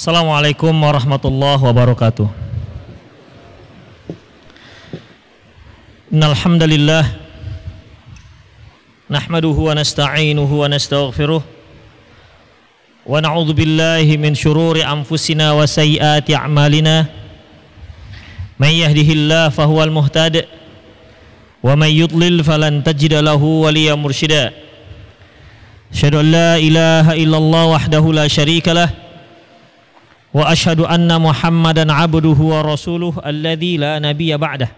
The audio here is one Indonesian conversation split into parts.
Assalamualaikum warahmatullahi wabarakatuh. Innal hamdalillah nahmaduhu wa nasta'inuhu wa nastaghfiruh wa na'udzu billahi min shururi anfusina wa sayyiati a'malina. May yahdihillahu fahuwal muhtadi wa may yudlil falan tajida lahu waliya mursyida. Asyhadu ilaha illallah wahdahu la syarika lah wa asyhadu anna Muhammadan abduhu wa rasuluh alladzi la nabiyya ba'dah.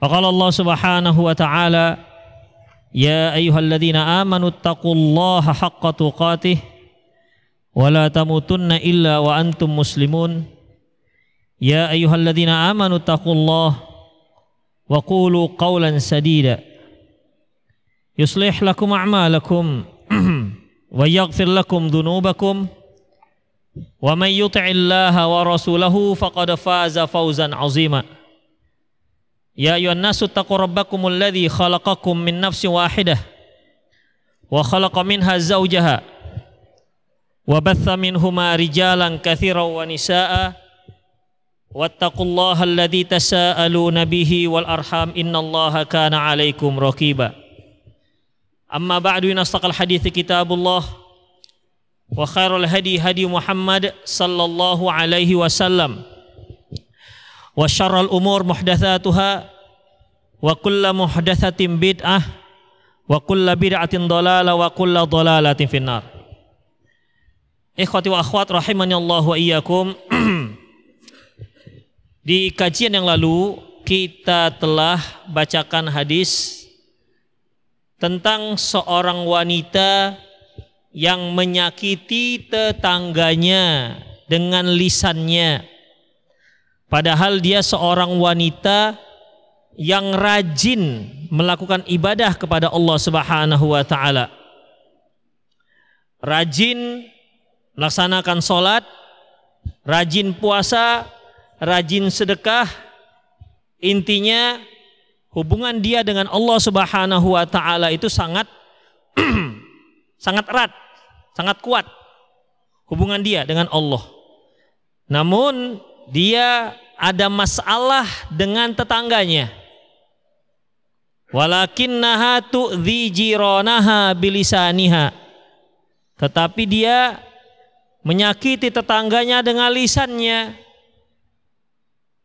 Faqala Allah Subhanahu wa ta'ala Ya ayyuhalladzina amanu taqullaha haqqa tuqatih wa la tamutunna illa wa antum muslimun. Ya ayyuhalladzina amanu taqullaha wa qulu qawlan sadida. Yuslih lakum a'malakum wa yaghfir lakum dhunubakum. Wa man yuti'illaha wa rasulahu faqad faza fawzan 'azima. Ya ayuhan nasu taqu rabbakumul ladzi khalaqakum min nafsin wahidah wa khalaqa minha zawjaha wa batha minhuma rijalan katsiran wa nisaa. Wattaqullaha alladzi tasaaluna bihi wal arham. Innallaha kana 'alaikum raqiba. Amma ba'du inastaqal hadithi kitabullah hadi Muhammad sallallahu alaihi wasallam. Wa syarrul umur muhdatsatuha. Wa kullu muhdatsatin bid'ah. Wa kullu bid'atin dhalalah wa kullu dhalalatin finnar. Ikhwati wa akhwat rahimani Allah Di kajian yang lalu kita telah bacakan hadis tentang seorang wanita yang menyakiti tetangganya dengan lisannya Padahal dia seorang wanita yang rajin melakukan ibadah kepada Allah Subhanahu wa taala. Rajin melaksanakan salat, rajin puasa, rajin sedekah. Intinya hubungan dia dengan Allah Subhanahu wa taala itu sangat sangat erat, sangat kuat hubungan dia dengan Allah. Namun dia ada masalah dengan tetangganya. Walakinnaha tu'dhi jiranaha bilisaniha. Tetapi dia menyakiti tetangganya dengan lisannya.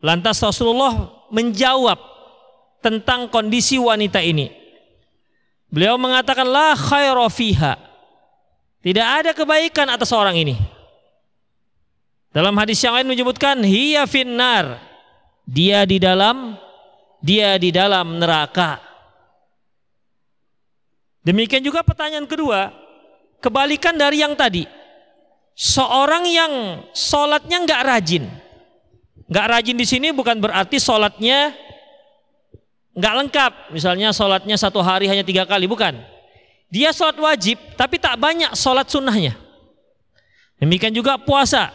Lantas Rasulullah menjawab tentang kondisi wanita ini. Beliau mengatakan la khaira fiha. Tidak ada kebaikan atas orang ini. Dalam hadis yang lain menyebutkan hiya finnar. Dia di dalam dia di dalam neraka. Demikian juga pertanyaan kedua, kebalikan dari yang tadi. Seorang yang sholatnya nggak rajin, nggak rajin di sini bukan berarti sholatnya nggak lengkap. Misalnya sholatnya satu hari hanya tiga kali, bukan. Dia sholat wajib, tapi tak banyak sholat sunnahnya. Demikian juga puasa,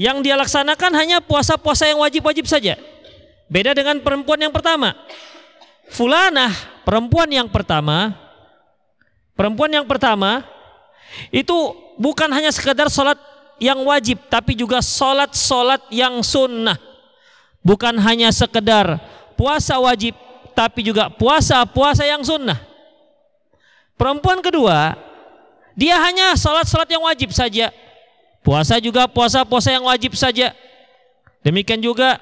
yang dia laksanakan hanya puasa-puasa yang wajib-wajib saja. Beda dengan perempuan yang pertama. Fulanah, perempuan yang pertama, perempuan yang pertama itu bukan hanya sekedar sholat yang wajib, tapi juga sholat-sholat yang sunnah. Bukan hanya sekedar puasa wajib, tapi juga puasa-puasa yang sunnah. Perempuan kedua, dia hanya sholat-sholat yang wajib saja, Puasa juga puasa-puasa yang wajib saja. Demikian juga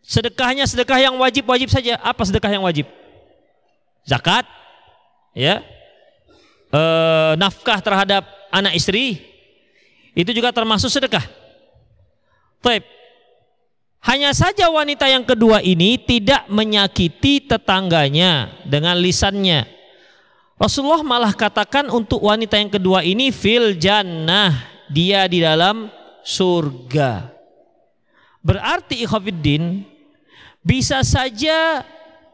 sedekahnya sedekah yang wajib-wajib saja. Apa sedekah yang wajib? Zakat, ya, e, nafkah terhadap anak istri, itu juga termasuk sedekah. Taib. Hanya saja wanita yang kedua ini tidak menyakiti tetangganya dengan lisannya. Rasulullah malah katakan untuk wanita yang kedua ini fil jannah dia di dalam surga. Berarti ikhwafiddin bisa saja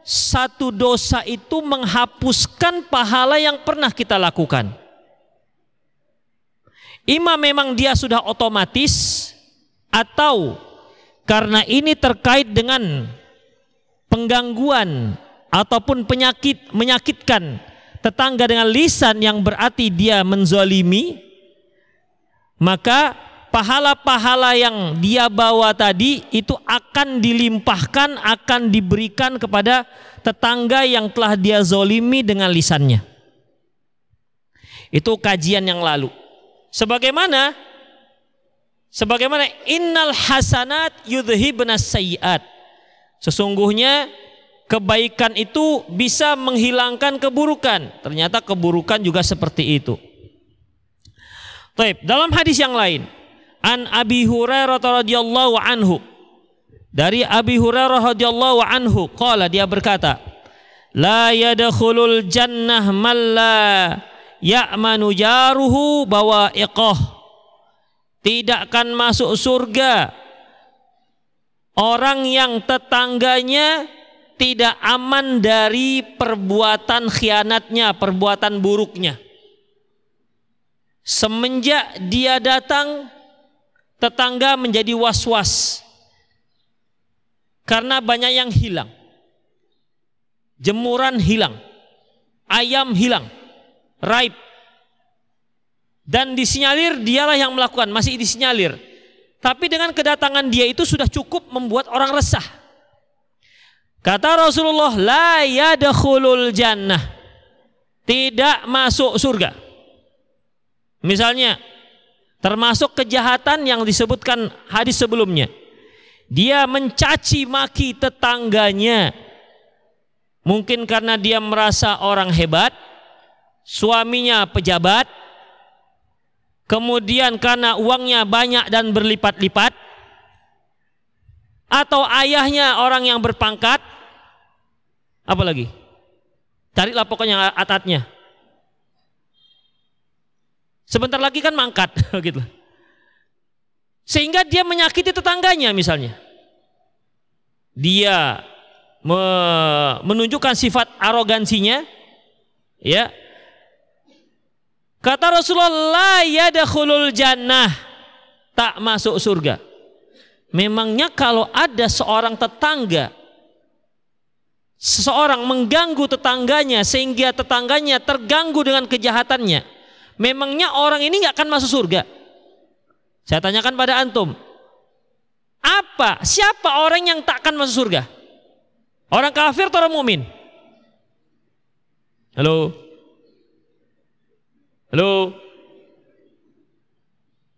satu dosa itu menghapuskan pahala yang pernah kita lakukan. Ima memang dia sudah otomatis atau karena ini terkait dengan penggangguan ataupun penyakit menyakitkan tetangga dengan lisan yang berarti dia menzolimi maka pahala-pahala yang dia bawa tadi itu akan dilimpahkan, akan diberikan kepada tetangga yang telah dia zolimi dengan lisannya. Itu kajian yang lalu. Sebagaimana sebagaimana innal hasanat yudhibnas sayiat. Sesungguhnya kebaikan itu bisa menghilangkan keburukan. Ternyata keburukan juga seperti itu. Taib, dalam hadis yang lain, an Abi Hurairah radhiyallahu anhu dari Abi Hurairah radhiyallahu anhu qala dia berkata la yadkhulul jannah man la ya'manu jaruhu bawa'iqah tidak akan masuk surga orang yang tetangganya tidak aman dari perbuatan khianatnya, perbuatan buruknya. Semenjak dia datang tetangga menjadi was-was karena banyak yang hilang. Jemuran hilang, ayam hilang, raib. Dan disinyalir dialah yang melakukan, masih disinyalir. Tapi dengan kedatangan dia itu sudah cukup membuat orang resah. Kata Rasulullah, la yadkhulul jannah. Tidak masuk surga. Misalnya, Termasuk kejahatan yang disebutkan hadis sebelumnya. Dia mencaci maki tetangganya. Mungkin karena dia merasa orang hebat, suaminya pejabat, kemudian karena uangnya banyak dan berlipat-lipat, atau ayahnya orang yang berpangkat, apa lagi? Carilah pokoknya atatnya. Sebentar lagi kan mangkat gitu. Sehingga dia menyakiti tetangganya misalnya. Dia me menunjukkan sifat arogansinya ya. Kata Rasulullah ya yadkhulul jannah tak masuk surga. Memangnya kalau ada seorang tetangga seseorang mengganggu tetangganya sehingga tetangganya terganggu dengan kejahatannya memangnya orang ini nggak akan masuk surga? Saya tanyakan pada antum, apa siapa orang yang tak akan masuk surga? Orang kafir atau orang mukmin? Halo? Halo?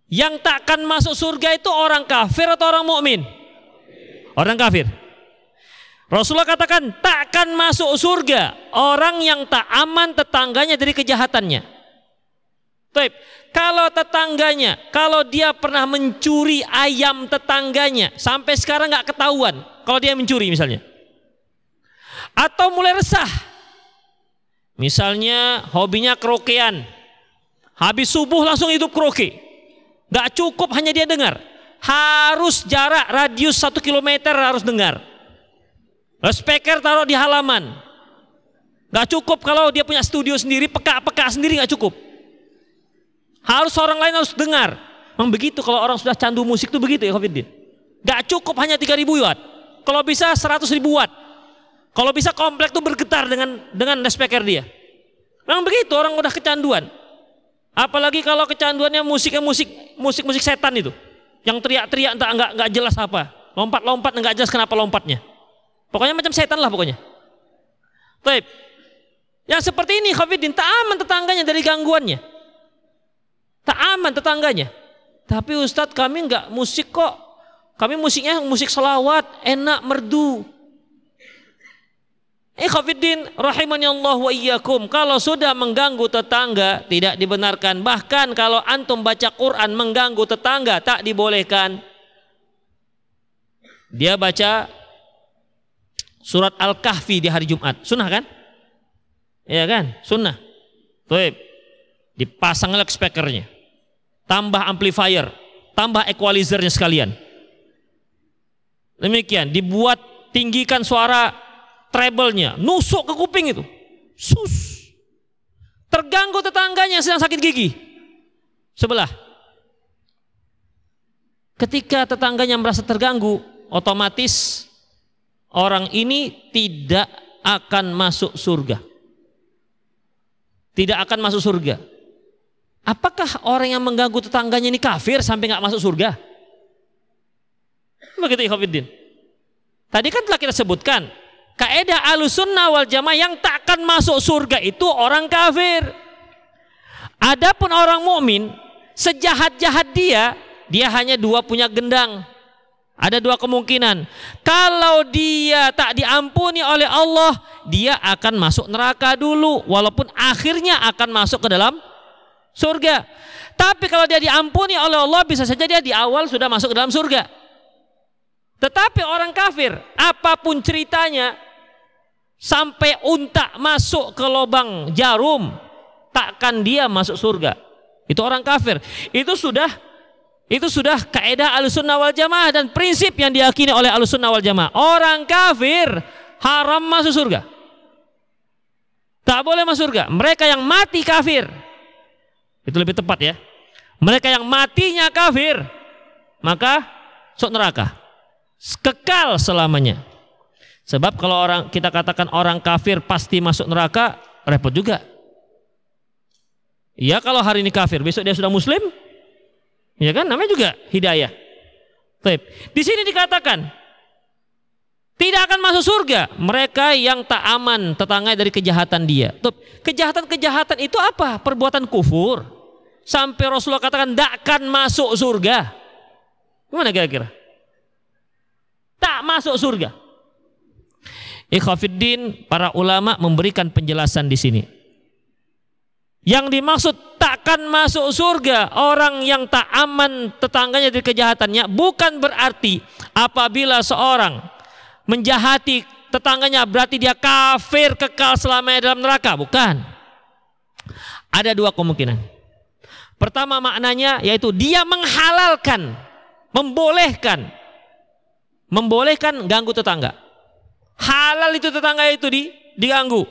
Yang tak akan masuk surga itu orang kafir atau orang mukmin? Orang kafir. Rasulullah katakan tak akan masuk surga orang yang tak aman tetangganya dari kejahatannya. Taib. Kalau tetangganya, kalau dia pernah mencuri ayam tetangganya, sampai sekarang nggak ketahuan kalau dia mencuri misalnya. Atau mulai resah. Misalnya hobinya kerokean. Habis subuh langsung hidup keroke. Gak cukup hanya dia dengar. Harus jarak radius satu kilometer harus dengar. Speaker taruh di halaman. Gak cukup kalau dia punya studio sendiri, peka-peka sendiri gak cukup. Harus orang lain harus dengar. Memang begitu kalau orang sudah candu musik itu begitu ya Khofiddin. Gak cukup hanya 3000 watt. Kalau bisa 100 ribu watt. Kalau bisa komplek itu bergetar dengan dengan speaker dia. Memang begitu orang udah kecanduan. Apalagi kalau kecanduannya musiknya musik musik musik setan itu. Yang teriak-teriak entah enggak enggak jelas apa. Lompat-lompat enggak jelas kenapa lompatnya. Pokoknya macam setan lah pokoknya. Taib. Yang seperti ini Khofiddin tak aman tetangganya dari gangguannya. Tak aman tetangganya. Tapi Ustadz kami nggak musik kok. Kami musiknya musik selawat, enak, merdu. Ikhwafiddin rahimani Allah wa iyyakum. Kalau sudah mengganggu tetangga tidak dibenarkan. Bahkan kalau antum baca Quran mengganggu tetangga tak dibolehkan. Dia baca surat Al-Kahfi di hari Jumat. Sunnah kan? Iya kan? Sunnah. Tuh, dipasang speakernya tambah amplifier, tambah equalizernya sekalian. Demikian, dibuat tinggikan suara treble-nya, nusuk ke kuping itu. Sus. Terganggu tetangganya sedang sakit gigi. Sebelah. Ketika tetangganya merasa terganggu, otomatis orang ini tidak akan masuk surga. Tidak akan masuk surga Apakah orang yang mengganggu tetangganya ini kafir sampai nggak masuk surga? Begitu Ikhwanuddin. Tadi kan telah kita sebutkan kaidah alusunnah wal jamaah yang takkan masuk surga itu orang kafir. Adapun orang mukmin sejahat-jahat dia, dia hanya dua punya gendang. Ada dua kemungkinan. Kalau dia tak diampuni oleh Allah, dia akan masuk neraka dulu walaupun akhirnya akan masuk ke dalam surga. Tapi kalau dia diampuni oleh Allah bisa saja dia di awal sudah masuk ke dalam surga. Tetapi orang kafir, apa pun ceritanya, sampai unta masuk ke lubang jarum, takkan dia masuk surga. Itu orang kafir. Itu sudah itu sudah kaidah alusunnah wal jamaah dan prinsip yang diyakini oleh alusunnah wal jamaah. Orang kafir haram masuk surga. Tak boleh masuk surga. Mereka yang mati kafir itu lebih tepat ya. Mereka yang matinya kafir, maka sok neraka. Kekal selamanya. Sebab kalau orang kita katakan orang kafir pasti masuk neraka, repot juga. Ya kalau hari ini kafir, besok dia sudah muslim, ya kan? Namanya juga hidayah. Taip. Di sini dikatakan tidak akan masuk surga mereka yang tak aman tetangga dari kejahatan dia. Kejahatan-kejahatan itu apa? Perbuatan kufur sampai Rasulullah katakan tidak akan masuk surga. Gimana kira-kira? Tak masuk surga. Ikhafiddin para ulama memberikan penjelasan di sini. Yang dimaksud takkan masuk surga orang yang tak aman tetangganya dari kejahatannya bukan berarti apabila seorang menjahati tetangganya berarti dia kafir kekal selamanya dalam neraka, bukan. Ada dua kemungkinan. Pertama maknanya yaitu dia menghalalkan, membolehkan, membolehkan ganggu tetangga. Halal itu tetangga itu di, diganggu.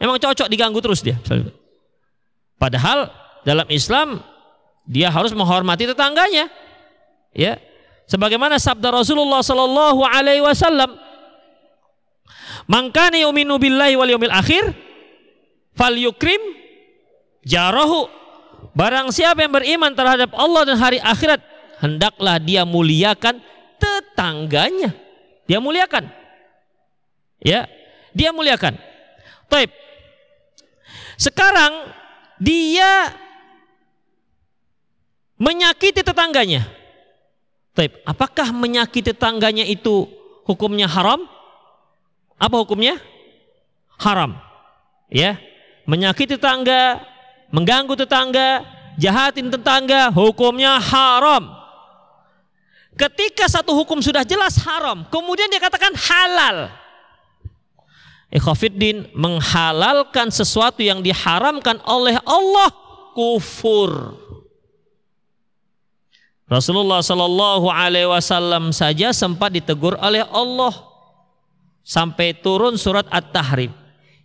Emang cocok diganggu terus dia. Padahal dalam Islam dia harus menghormati tetangganya. Ya. Sebagaimana sabda Rasulullah sallallahu alaihi wasallam, "Man kana yu'minu billahi wal yawmil akhir falyukrim jarahu Barang siapa yang beriman terhadap Allah dan hari akhirat, hendaklah dia muliakan tetangganya. Dia muliakan. Ya, dia muliakan. Taib. Sekarang dia menyakiti tetangganya. Taib. Apakah menyakiti tetangganya itu hukumnya haram? Apa hukumnya? Haram. Ya. Menyakiti tetangga mengganggu tetangga, jahatin tetangga, hukumnya haram. Ketika satu hukum sudah jelas haram, kemudian dia katakan halal. Ikhafiddin menghalalkan sesuatu yang diharamkan oleh Allah kufur. Rasulullah Shallallahu Alaihi Wasallam saja sempat ditegur oleh Allah sampai turun surat At-Tahrim.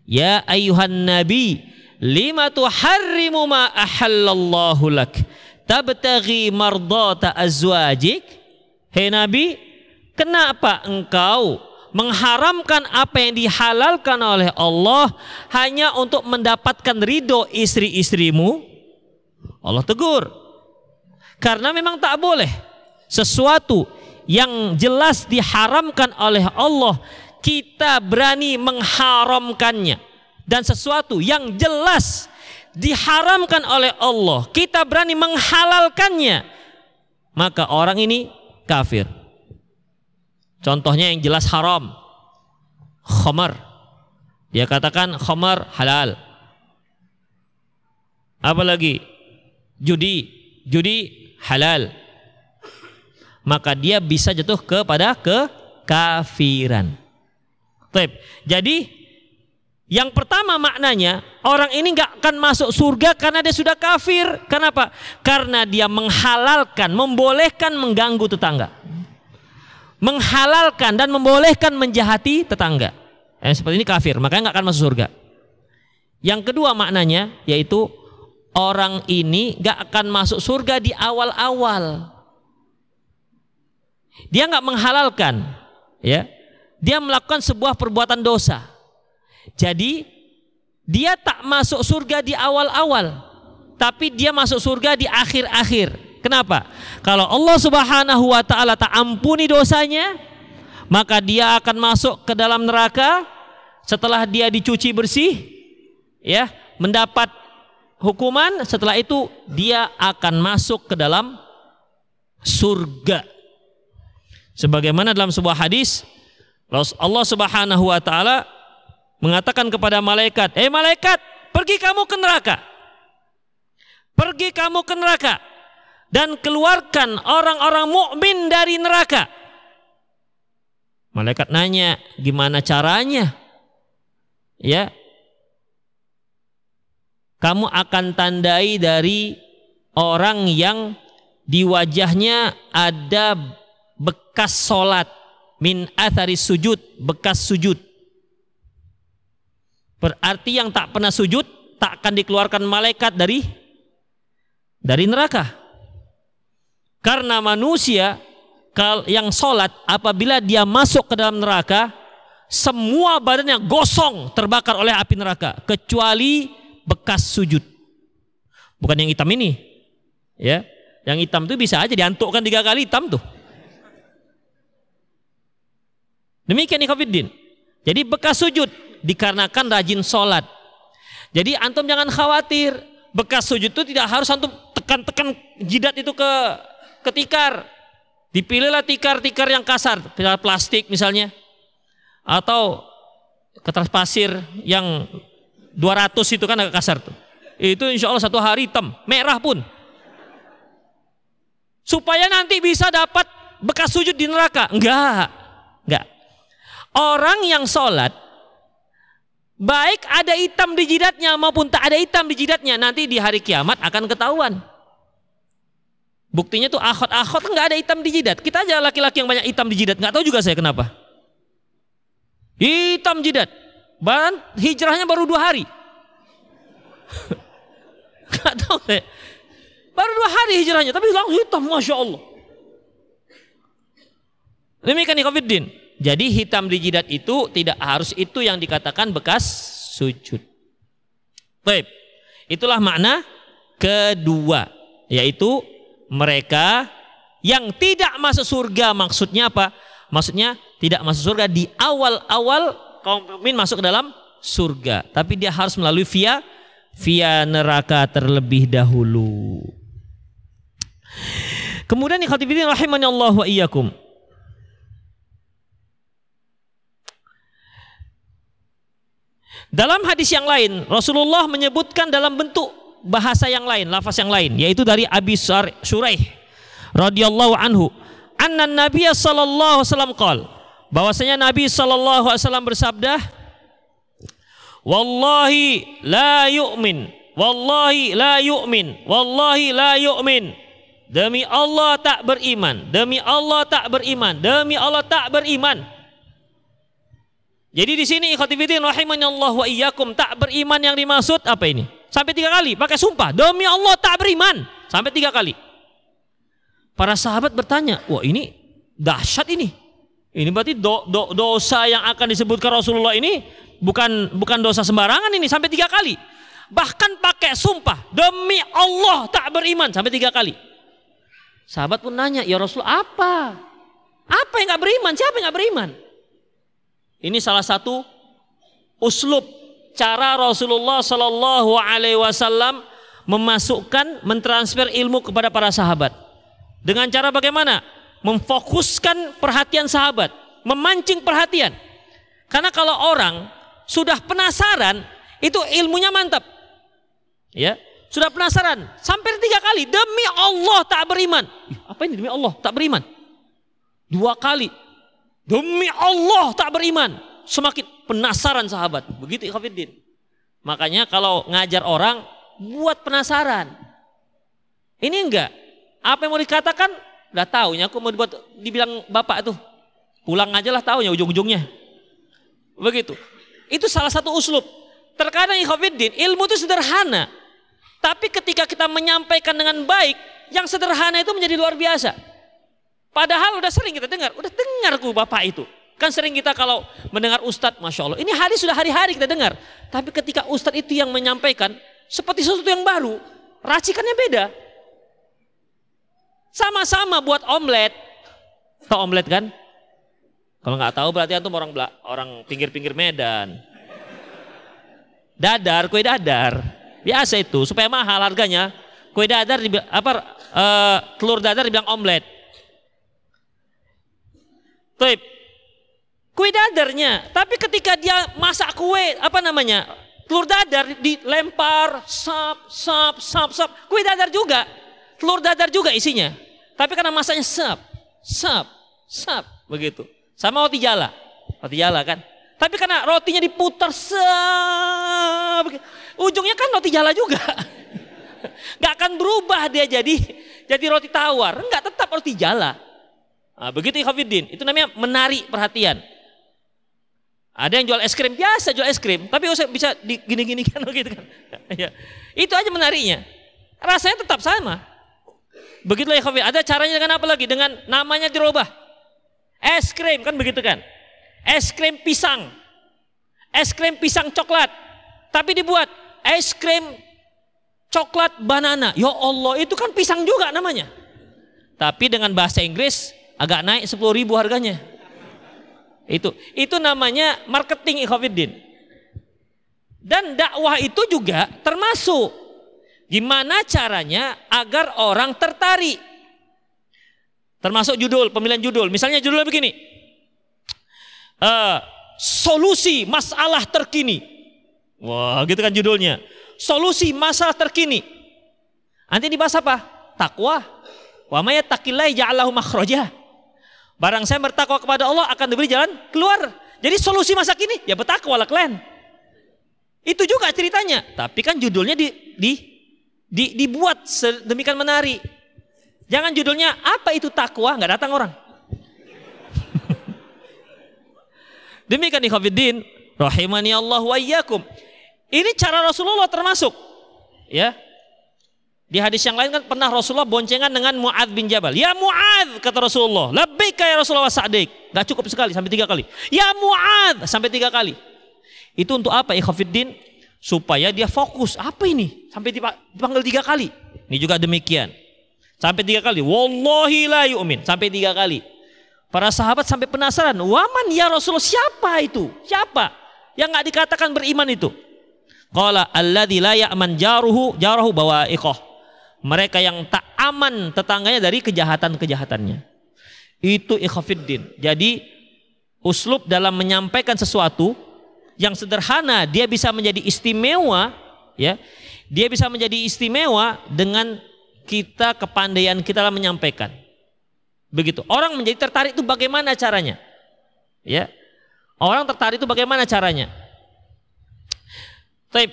Ya ayuhan nabi lima tuharrimu ma ahallallahu lak tabtaghi mardata azwajik hei nabi kenapa engkau mengharamkan apa yang dihalalkan oleh Allah hanya untuk mendapatkan ridho istri-istrimu? Allah tegur. Karena memang tak boleh. Sesuatu yang jelas diharamkan oleh Allah kita berani mengharamkannya. Dan sesuatu yang jelas diharamkan oleh Allah, kita berani menghalalkannya, maka orang ini kafir. Contohnya yang jelas haram. Khamar. Dia katakan khamar halal. Apalagi judi, judi halal. Maka dia bisa jatuh kepada kekafiran. Jadi yang pertama maknanya orang ini nggak akan masuk surga karena dia sudah kafir. Kenapa? Karena dia menghalalkan, membolehkan mengganggu tetangga. Menghalalkan dan membolehkan menjahati tetangga. Eh, seperti ini kafir, makanya nggak akan masuk surga. Yang kedua maknanya yaitu orang ini nggak akan masuk surga di awal-awal. Dia nggak menghalalkan, ya. Dia melakukan sebuah perbuatan dosa jadi dia tak masuk surga di awal-awal. tapi dia masuk surga di akhir-akhir. Kenapa? Kalau Allah Subhanahu wa taala tak ampuni dosanya, maka dia akan masuk ke dalam neraka setelah dia dicuci bersih, ya, mendapat hukuman, setelah itu dia akan masuk ke dalam surga. Sebagaimana dalam sebuah hadis Allah Subhanahu wa taala mengatakan kepada malaikat, "Eh malaikat, pergi kamu ke neraka. Pergi kamu ke neraka dan keluarkan orang-orang mukmin dari neraka." Malaikat nanya, "Gimana caranya?" Ya. Kamu akan tandai dari orang yang di wajahnya ada bekas solat min athari sujud, bekas sujud. Berarti yang tak pernah sujud tak akan dikeluarkan malaikat dari dari neraka. Karena manusia yang sholat apabila dia masuk ke dalam neraka semua badannya gosong terbakar oleh api neraka kecuali bekas sujud. Bukan yang hitam ini. Ya. Yang hitam itu bisa aja diantukkan tiga kali hitam tuh. Demikian ikhwafiddin. Jadi bekas sujud dikarenakan rajin sholat. Jadi antum jangan khawatir. Bekas sujud itu tidak harus antum tekan-tekan jidat itu ke ke tikar. Dipilihlah tikar-tikar yang kasar, plastik misalnya. Atau kertas pasir yang 200 itu kan agak kasar tuh. Itu insya Allah satu hari hitam, merah pun. Supaya nanti bisa dapat bekas sujud di neraka. Enggak. Enggak. Orang yang sholat baik ada hitam di jidatnya maupun tak ada hitam di jidatnya nanti di hari kiamat akan ketahuan. Buktinya tuh akhot-akhot nggak ada hitam di jidat. Kita aja laki-laki yang banyak hitam di jidat nggak tahu juga saya kenapa. Hitam jidat. Bahan hijrahnya baru dua hari. Gak tahu saya. Baru dua hari hijrahnya tapi langsung hitam masya Allah. Demikian covid din. Jadi hitam di jidat itu tidak harus itu yang dikatakan bekas sujud. Baik. Itulah makna kedua, yaitu mereka yang tidak masuk surga maksudnya apa? Maksudnya tidak masuk surga di awal-awal kaum mukmin masuk ke dalam surga, tapi dia harus melalui via via neraka terlebih dahulu. Kemudian ikhwatifiddin rahimani Allah wa iyyakum. Dalam hadis yang lain, Rasulullah menyebutkan dalam bentuk bahasa yang lain, lafaz yang lain, yaitu dari Abi Suraih radhiyallahu anhu, anna Nabi sallallahu alaihi wasallam qol, bahwasanya Nabi sallallahu alaihi wasallam bersabda, "Wallahi la yu'min, wallahi la yu'min, wallahi la yu'min." Demi Allah tak beriman, demi Allah tak beriman, demi Allah tak beriman. Jadi di sini ikhwatifidin Allah wa iyyakum tak beriman yang dimaksud apa ini? Sampai tiga kali pakai sumpah demi Allah tak beriman sampai tiga kali. Para sahabat bertanya, wah ini dahsyat ini. Ini berarti do, do, dosa yang akan disebutkan Rasulullah ini bukan bukan dosa sembarangan ini sampai tiga kali. Bahkan pakai sumpah demi Allah tak beriman sampai tiga kali. Sahabat pun nanya, ya Rasul apa? Apa yang nggak beriman? Siapa yang nggak beriman? Ini salah satu uslub cara Rasulullah Shallallahu Alaihi Wasallam memasukkan, mentransfer ilmu kepada para sahabat. Dengan cara bagaimana? Memfokuskan perhatian sahabat, memancing perhatian. Karena kalau orang sudah penasaran, itu ilmunya mantap. Ya, sudah penasaran sampai tiga kali demi Allah tak beriman. Apa ini demi Allah tak beriman? Dua kali Demi Allah tak beriman. Semakin penasaran sahabat. Begitu ikhafidin. Makanya kalau ngajar orang, buat penasaran. Ini enggak. Apa yang mau dikatakan, udah tahu. Aku mau dibuat, dibilang bapak tuh. Pulang aja lah tahunya ujung-ujungnya. Begitu. Itu salah satu uslub. Terkadang ikhafidin, ilmu itu sederhana. Tapi ketika kita menyampaikan dengan baik, yang sederhana itu menjadi luar biasa. Padahal udah sering kita dengar, udah dengar ku bapak itu. Kan sering kita kalau mendengar ustadz, masya Allah. Ini hari sudah hari-hari kita dengar. Tapi ketika ustadz itu yang menyampaikan seperti sesuatu yang baru, racikannya beda. Sama-sama buat omlet. Tahu omlet kan? Kalau nggak tahu berarti antum orang orang pinggir-pinggir Medan. Dadar, kue dadar. Biasa itu, supaya mahal harganya. Kue dadar apa uh, telur dadar dibilang omlet. Taip. Kue dadarnya, tapi ketika dia masak kue, apa namanya? Telur dadar dilempar, sap, sap, sap, sap. Kue dadar juga. Telur dadar juga isinya. Tapi karena masaknya sap, sap, sap, begitu. Sama roti jala. Roti jala kan. Tapi karena rotinya diputar sap, ujungnya kan roti jala juga. Gak akan berubah dia jadi jadi roti tawar. Enggak, tetap roti jala. Nah, begitu Ikhwafiddin, itu namanya menarik perhatian. Ada yang jual es krim, biasa jual es krim, tapi usah bisa gini-gini kan gitu kan. ya. Itu aja menariknya. Rasanya tetap sama. Begitulah Ikhwafiddin. Ada caranya dengan apa lagi? Dengan namanya dirubah. Es krim kan begitu kan. Es krim pisang. Es krim pisang coklat. Tapi dibuat es krim coklat banana. Ya Allah, itu kan pisang juga namanya. Tapi dengan bahasa Inggris agak naik 10 ribu harganya. Itu itu namanya marketing ikhwafiddin. Dan dakwah itu juga termasuk gimana caranya agar orang tertarik. Termasuk judul, pemilihan judul. Misalnya judulnya begini. Uh, solusi masalah terkini. Wah, gitu kan judulnya. Solusi masalah terkini. Nanti dibahas apa? Takwa. Wa may yattaqillahi ja'alahu makhraja. Barang saya bertakwa kepada Allah akan diberi jalan keluar. Jadi solusi masa kini ya bertakwa lah kalian. Itu juga ceritanya. Tapi kan judulnya di, di, di dibuat sedemikian menarik. Jangan judulnya apa itu takwa nggak datang orang. Demikian ikhwatiddin rahimani Allah wa. Ini cara Rasulullah termasuk ya. Di hadis yang lain kan pernah Rasulullah boncengan dengan Muad bin Jabal. Ya Muad kata Rasulullah. Lebih kaya Rasulullah sa'dik. Gak cukup sekali sampai tiga kali. Ya Muad sampai tiga kali. Itu untuk apa? Ikhafiddin supaya dia fokus. Apa ini? Sampai dipanggil tiga kali. Ini juga demikian. Sampai tiga kali. Wallahi la yu'min. Sampai tiga kali. Para sahabat sampai penasaran. Waman ya Rasulullah siapa itu? Siapa? Yang nggak dikatakan beriman itu. Qala alladzi la ya'man jaruhu jaruhu bawa'iqah mereka yang tak aman tetangganya dari kejahatan-kejahatannya. Itu ikhafiddin. Jadi uslub dalam menyampaikan sesuatu yang sederhana dia bisa menjadi istimewa ya. Dia bisa menjadi istimewa dengan kita kepandaian kita dalam menyampaikan. Begitu. Orang menjadi tertarik itu bagaimana caranya? Ya. Orang tertarik itu bagaimana caranya? Tapi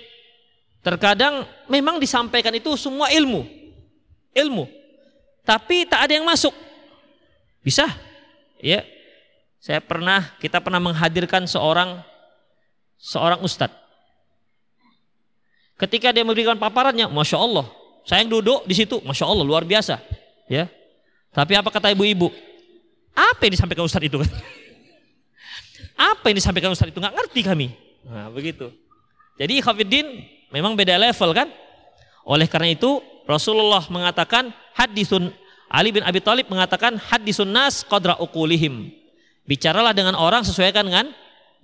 terkadang memang disampaikan itu semua ilmu ilmu. Tapi tak ada yang masuk. Bisa? Ya. Saya pernah kita pernah menghadirkan seorang seorang ustadz. Ketika dia memberikan paparannya, masya Allah, saya yang duduk di situ, masya Allah luar biasa, ya. Tapi apa kata ibu-ibu? Apa yang disampaikan ustadz itu? apa yang disampaikan ustadz itu? Nggak ngerti kami. Nah, begitu. Jadi Khafiddin memang beda level kan? Oleh karena itu Rasulullah mengatakan hadisun Ali bin Abi Thalib mengatakan hadisun nas qadra uqulihim. Bicaralah dengan orang sesuaikan dengan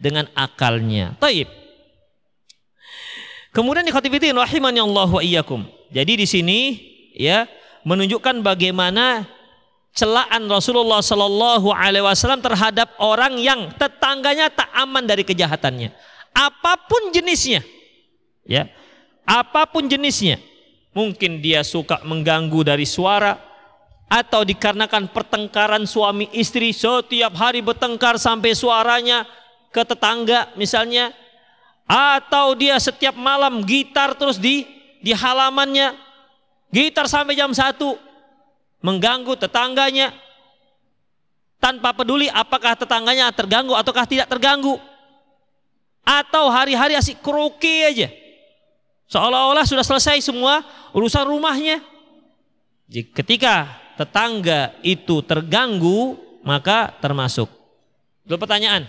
dengan akalnya. Taib. Kemudian di khatibitin rahimani Allah wa iyyakum. Jadi di sini ya menunjukkan bagaimana celaan Rasulullah Shallallahu Alaihi Wasallam terhadap orang yang tetangganya tak aman dari kejahatannya, apa pun jenisnya, ya, apa pun jenisnya, Mungkin dia suka mengganggu dari suara atau dikarenakan pertengkaran suami istri setiap hari bertengkar sampai suaranya ke tetangga misalnya. Atau dia setiap malam gitar terus di di halamannya. Gitar sampai jam satu. Mengganggu tetangganya. Tanpa peduli apakah tetangganya terganggu ataukah tidak terganggu. Atau hari-hari asik kroki aja Seolah-olah sudah selesai semua urusan rumahnya. Ketika tetangga itu terganggu, maka termasuk. Dua pertanyaan.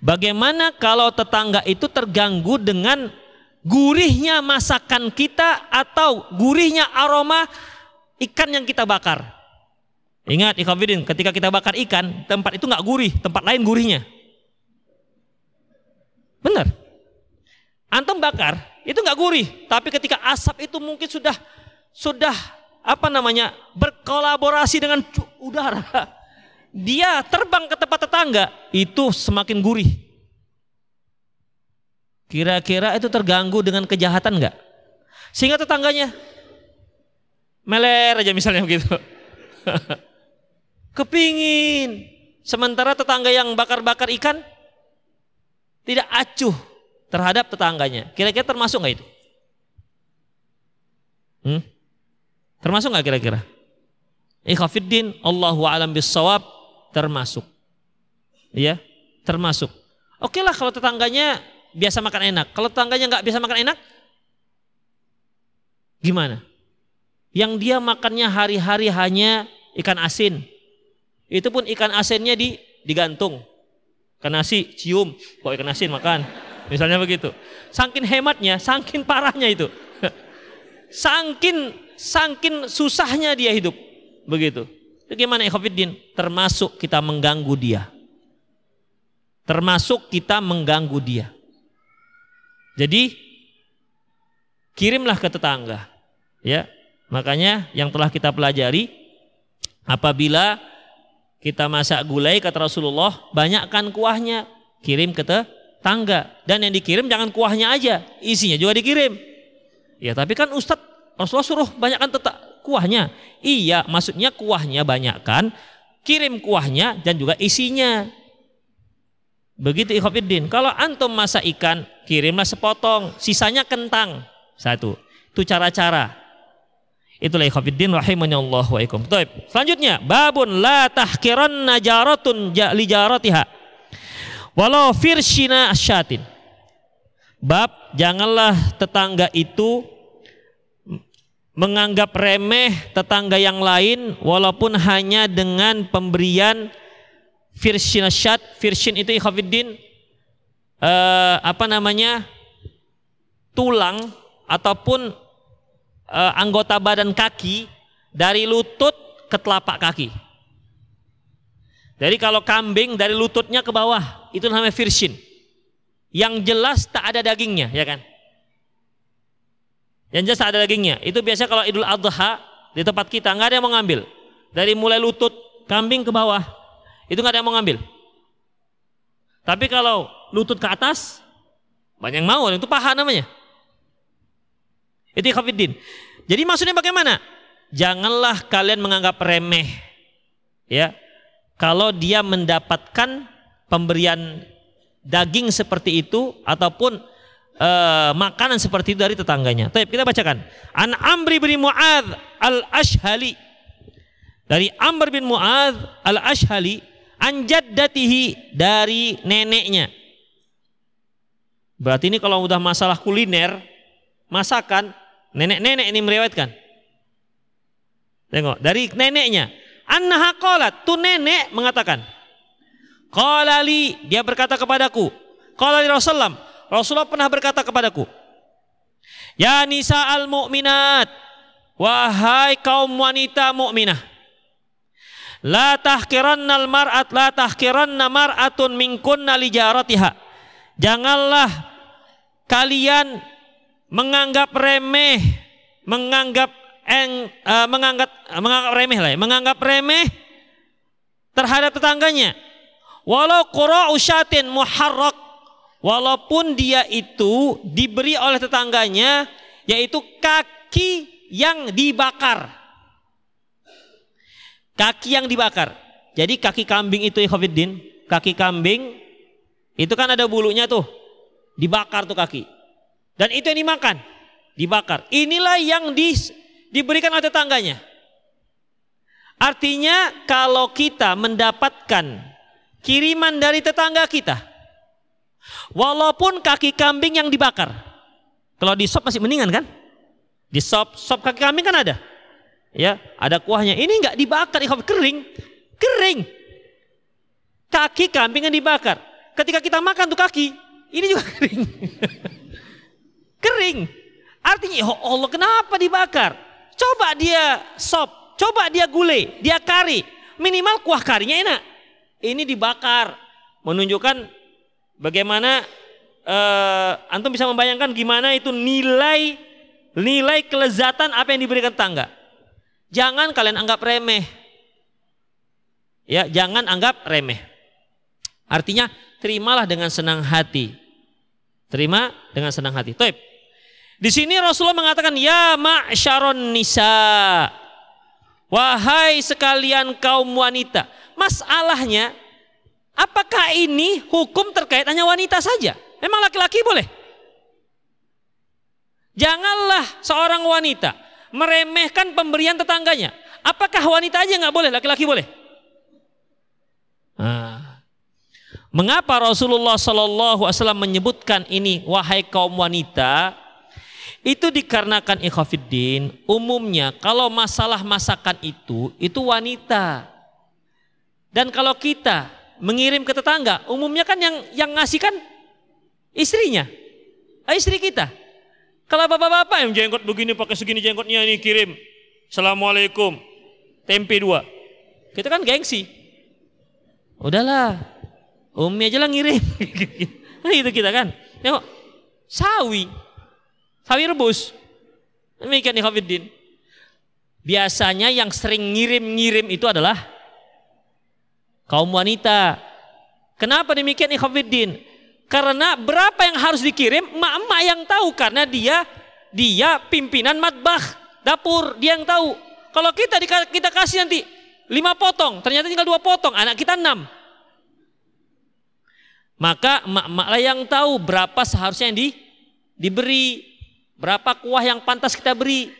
Bagaimana kalau tetangga itu terganggu dengan gurihnya masakan kita atau gurihnya aroma ikan yang kita bakar. Ingat ikhwafidin, ketika kita bakar ikan, tempat itu nggak gurih, tempat lain gurihnya. Benar. Antum bakar, itu nggak gurih, tapi ketika asap itu mungkin sudah sudah apa namanya berkolaborasi dengan udara, dia terbang ke tempat tetangga, itu semakin gurih. Kira-kira itu terganggu dengan kejahatan nggak? Sehingga tetangganya meler aja misalnya begitu. Kepingin. Sementara tetangga yang bakar-bakar ikan tidak acuh terhadap tetangganya. Kira-kira termasuk nggak itu? Hmm? Termasuk nggak kira-kira? Ikhafiddin Allahu alam bisawab termasuk. Ya, termasuk. Oke lah kalau tetangganya biasa makan enak. Kalau tetangganya nggak biasa makan enak, gimana? Yang dia makannya hari-hari hanya ikan asin. Itu pun ikan asinnya di digantung. Ikan nasi cium, kok ikan asin makan. Misalnya begitu. Sangkin hematnya, sangkin parahnya itu. Sangkin sangkin susahnya dia hidup. Begitu. Bagaimana ikhwafiddin? Termasuk kita mengganggu dia. Termasuk kita mengganggu dia. Jadi kirimlah ke tetangga. Ya. Makanya yang telah kita pelajari apabila kita masak gulai kata Rasulullah, banyakkan kuahnya, kirim ke tetangga. Dan yang dikirim jangan kuahnya aja, isinya juga dikirim. Ya, tapi kan Ustadz Rasulullah suruh banyakkan tetap kuahnya. Iya, maksudnya kuahnya banyakkan, kirim kuahnya dan juga isinya. Begitu ikhwafiddin. Kalau antum masak ikan, kirimlah sepotong, sisanya kentang. Satu. Itu cara-cara. Itulah ikhwafiddin rahimani Allah wa ikum. Selanjutnya, babun la tahkiran najaratun li jaratiha. Walau firshina asyatin. Bab janganlah tetangga itu menganggap remeh tetangga yang lain walaupun hanya dengan pemberian firsin asyad, firsin itu ikhwafiddin uh, apa namanya tulang ataupun uh, anggota badan kaki dari lutut ke telapak kaki. Jadi kalau kambing dari lututnya ke bawah itu namanya firsin. Yang jelas tak ada dagingnya, ya kan? Yang jelas tak ada dagingnya. Itu biasa kalau Idul Adha di tempat kita nggak ada yang mau ngambil. Dari mulai lutut kambing ke bawah itu nggak ada yang mau ngambil. Tapi kalau lutut ke atas, banyak yang mau, itu paha namanya. Itu khafiddin. Jadi maksudnya bagaimana? Janganlah kalian menganggap remeh. Ya. Kalau dia mendapatkan pemberian daging seperti itu ataupun uh, makanan seperti itu dari tetangganya. Tapi kita bacakan. An Amri bin Muad al-Ashhali. Dari Amr bin Muad al-Ashhali anjaddatihi dari neneknya. Berarti ini kalau udah masalah kuliner, masakan, nenek-nenek ini meriwayatkan. Tengok, dari neneknya. Annaha qalat, tu nenek mengatakan. Qala li, dia berkata kepadaku. Qala li Rasulullah, Rasulullah pernah berkata kepadaku. Ya nisa al mu'minat, wahai kaum wanita mukminah La tahkirannal mar'at la tahkiranna mar'atun minkunna li jaratiha. Janganlah kalian menganggap remeh, menganggap eng, uh, menganggap uh, menganggap remeh lah, ya, menganggap remeh terhadap tetangganya. Walau qura'u syatin muharrak walaupun dia itu diberi oleh tetangganya yaitu kaki yang dibakar Kaki yang dibakar. Jadi kaki kambing itu Ikhafiddin, kaki kambing itu kan ada bulunya tuh. Dibakar tuh kaki. Dan itu yang dimakan, dibakar. Inilah yang di, diberikan oleh tetangganya. Artinya kalau kita mendapatkan kiriman dari tetangga kita, walaupun kaki kambing yang dibakar, kalau di sop masih mendingan kan? Di sop, sop kaki kambing kan ada ya ada kuahnya. Ini nggak dibakar, ikhwan kering, kering. Kaki kambing yang dibakar. Ketika kita makan tuh kaki, ini juga kering. Kering. Artinya, ya Allah kenapa dibakar? Coba dia sop, coba dia gulai, dia kari. Minimal kuah karinya enak. Ini dibakar. Menunjukkan bagaimana uh, antum bisa membayangkan gimana itu nilai nilai kelezatan apa yang diberikan tangga. Jangan kalian anggap remeh. Ya, jangan anggap remeh. Artinya terimalah dengan senang hati. Terima dengan senang hati. Di sini Rasulullah mengatakan, "Ya ma'syaron nisa." Wahai sekalian kaum wanita. Masalahnya, apakah ini hukum terkait hanya wanita saja? Memang laki-laki boleh? Janganlah seorang wanita meremehkan pemberian tetangganya. Apakah wanita aja nggak boleh, laki-laki boleh? Nah, mengapa Rasulullah Shallallahu Alaihi Wasallam menyebutkan ini wahai kaum wanita? Itu dikarenakan ikhafiddin, umumnya kalau masalah masakan itu, itu wanita. Dan kalau kita mengirim ke tetangga, umumnya kan yang yang ngasih kan istrinya, eh, istri kita. Kalau bapak-bapak yang jenggot begini pakai segini jenggotnya ini kirim, assalamualaikum, tempe dua. Kita kan gengsi. Udahlah, umi aja lah ngirim. itu kita kan. Tengok, sawi, sawi rebus. Demikian nih Hafiddin. Biasanya yang sering ngirim-ngirim itu adalah kaum wanita. Kenapa demikian Ikhwafiddin? Karena berapa yang harus dikirim, emak-emak yang tahu karena dia dia pimpinan matbah, dapur, dia yang tahu. Kalau kita kita kasih nanti lima potong, ternyata tinggal dua potong, anak kita enam. Maka emak-emak lah yang tahu berapa seharusnya yang di, diberi. Berapa kuah yang pantas kita beri.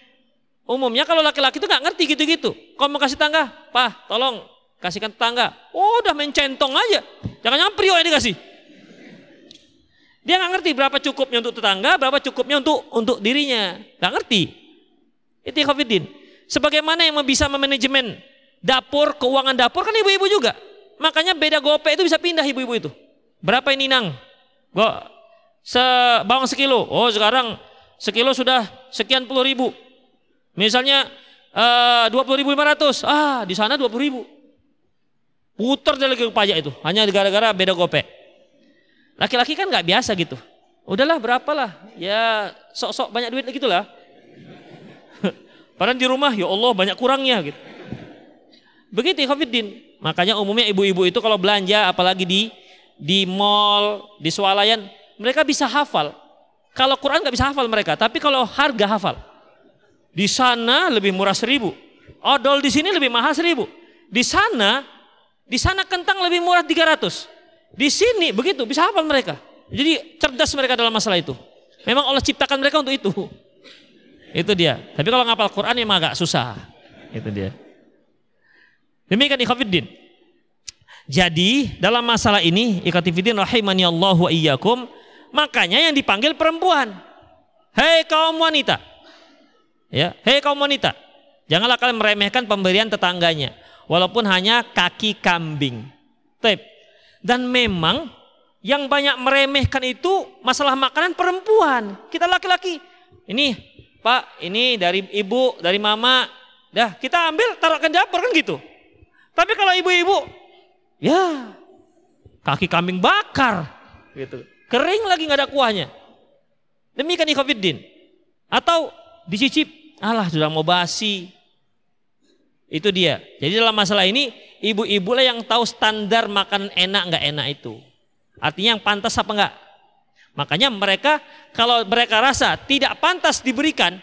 Umumnya kalau laki-laki itu nggak ngerti gitu-gitu. Kau mau kasih tangga, Pak, tolong kasihkan tangga. Oh, udah mencentong aja. Jangan-jangan prio yang dikasih. Dia nggak ngerti berapa cukupnya untuk tetangga, berapa cukupnya untuk untuk dirinya. Nggak ngerti. Itu Khafidin. Sebagaimana yang bisa memanajemen dapur, keuangan dapur kan ibu-ibu juga. Makanya beda gope itu bisa pindah ibu-ibu itu. Berapa ini nang? Go, se bawang sekilo. Oh sekarang sekilo sudah sekian puluh ribu. Misalnya eh, dua puluh ribu lima ratus, ah di sana dua puluh ribu. Putar lagi ke pajak itu, hanya gara-gara beda gope. Laki-laki kan nggak biasa gitu. Udahlah berapalah, ya sok-sok banyak duit gitu lah. Padahal di rumah ya Allah banyak kurangnya gitu. Begitu Khofiddin. Makanya umumnya ibu-ibu itu kalau belanja apalagi di di mall, di swalayan, mereka bisa hafal. Kalau Quran nggak bisa hafal mereka, tapi kalau harga hafal. Di sana lebih murah seribu. Odol di sini lebih mahal seribu. Di sana, di sana kentang lebih murah tiga ratus. Di sini begitu bisa hafal mereka. Jadi cerdas mereka dalam masalah itu. Memang Allah ciptakan mereka untuk itu. Itu dia. Tapi kalau ngapal Quran memang agak susah. Itu dia. Demikian ikhafidin. Jadi dalam masalah ini ikhatifidin rahimani Allah wa iyyakum Makanya yang dipanggil perempuan. Hei kaum wanita. Ya, hei kaum wanita. Janganlah kalian meremehkan pemberian tetangganya walaupun hanya kaki kambing. Tep. Dan memang yang banyak meremehkan itu masalah makanan perempuan. Kita laki-laki. Ini, Pak, ini dari ibu, dari mama. Dah, kita ambil taruh ke dapur kan gitu. Tapi kalau ibu-ibu, ya kaki kambing bakar gitu. Kering lagi nggak ada kuahnya. Demikian ikhwafiddin. Atau dicicip, alah sudah mau basi. Itu dia. Jadi dalam masalah ini ibu-ibu lah yang tahu standar makan enak nggak enak itu. Artinya yang pantas apa enggak. Makanya mereka kalau mereka rasa tidak pantas diberikan,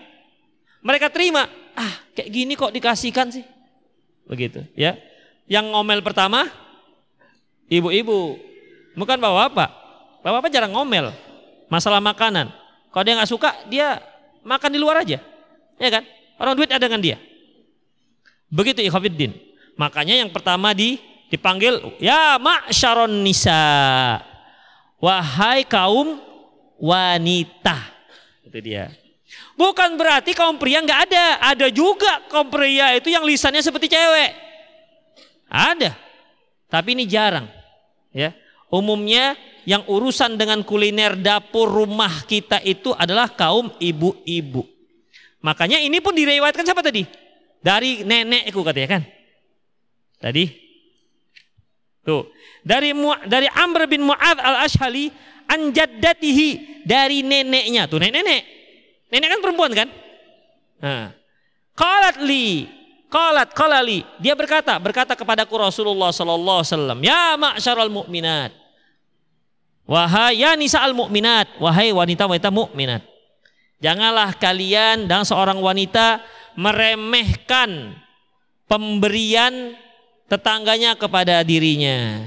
mereka terima. Ah, kayak gini kok dikasihkan sih. Begitu, ya. Yang ngomel pertama ibu-ibu, bukan bapak-bapak. Bapak-bapak jarang ngomel masalah makanan. Kalau dia nggak suka, dia makan di luar aja. Ya kan? Orang duit ada dengan dia. Begitu ikhwafiddin. Makanya yang pertama di dipanggil ya ma'syaron nisa. Wahai kaum wanita. Itu dia. Bukan berarti kaum pria nggak ada. Ada juga kaum pria itu yang lisannya seperti cewek. Ada. Tapi ini jarang. Ya. Umumnya yang urusan dengan kuliner dapur rumah kita itu adalah kaum ibu-ibu. Makanya ini pun direwatkan siapa tadi? Dari nenekku katanya kan. Tadi. Tuh. Dari dari Amr bin Mu'ad al-Ashhali anjaddatihi dari neneknya. Tuh nenek-nenek. Nenek kan perempuan kan? Nah. Qalat li Qalat qalali. Dia berkata, berkata kepadaku Rasulullah sallallahu alaihi wasallam, "Ya ma'syaral mu'minat." Wahai ya nisa al mu'minat, wahai wanita-wanita mukminat. Janganlah kalian dan seorang wanita meremehkan pemberian tetangganya kepada dirinya.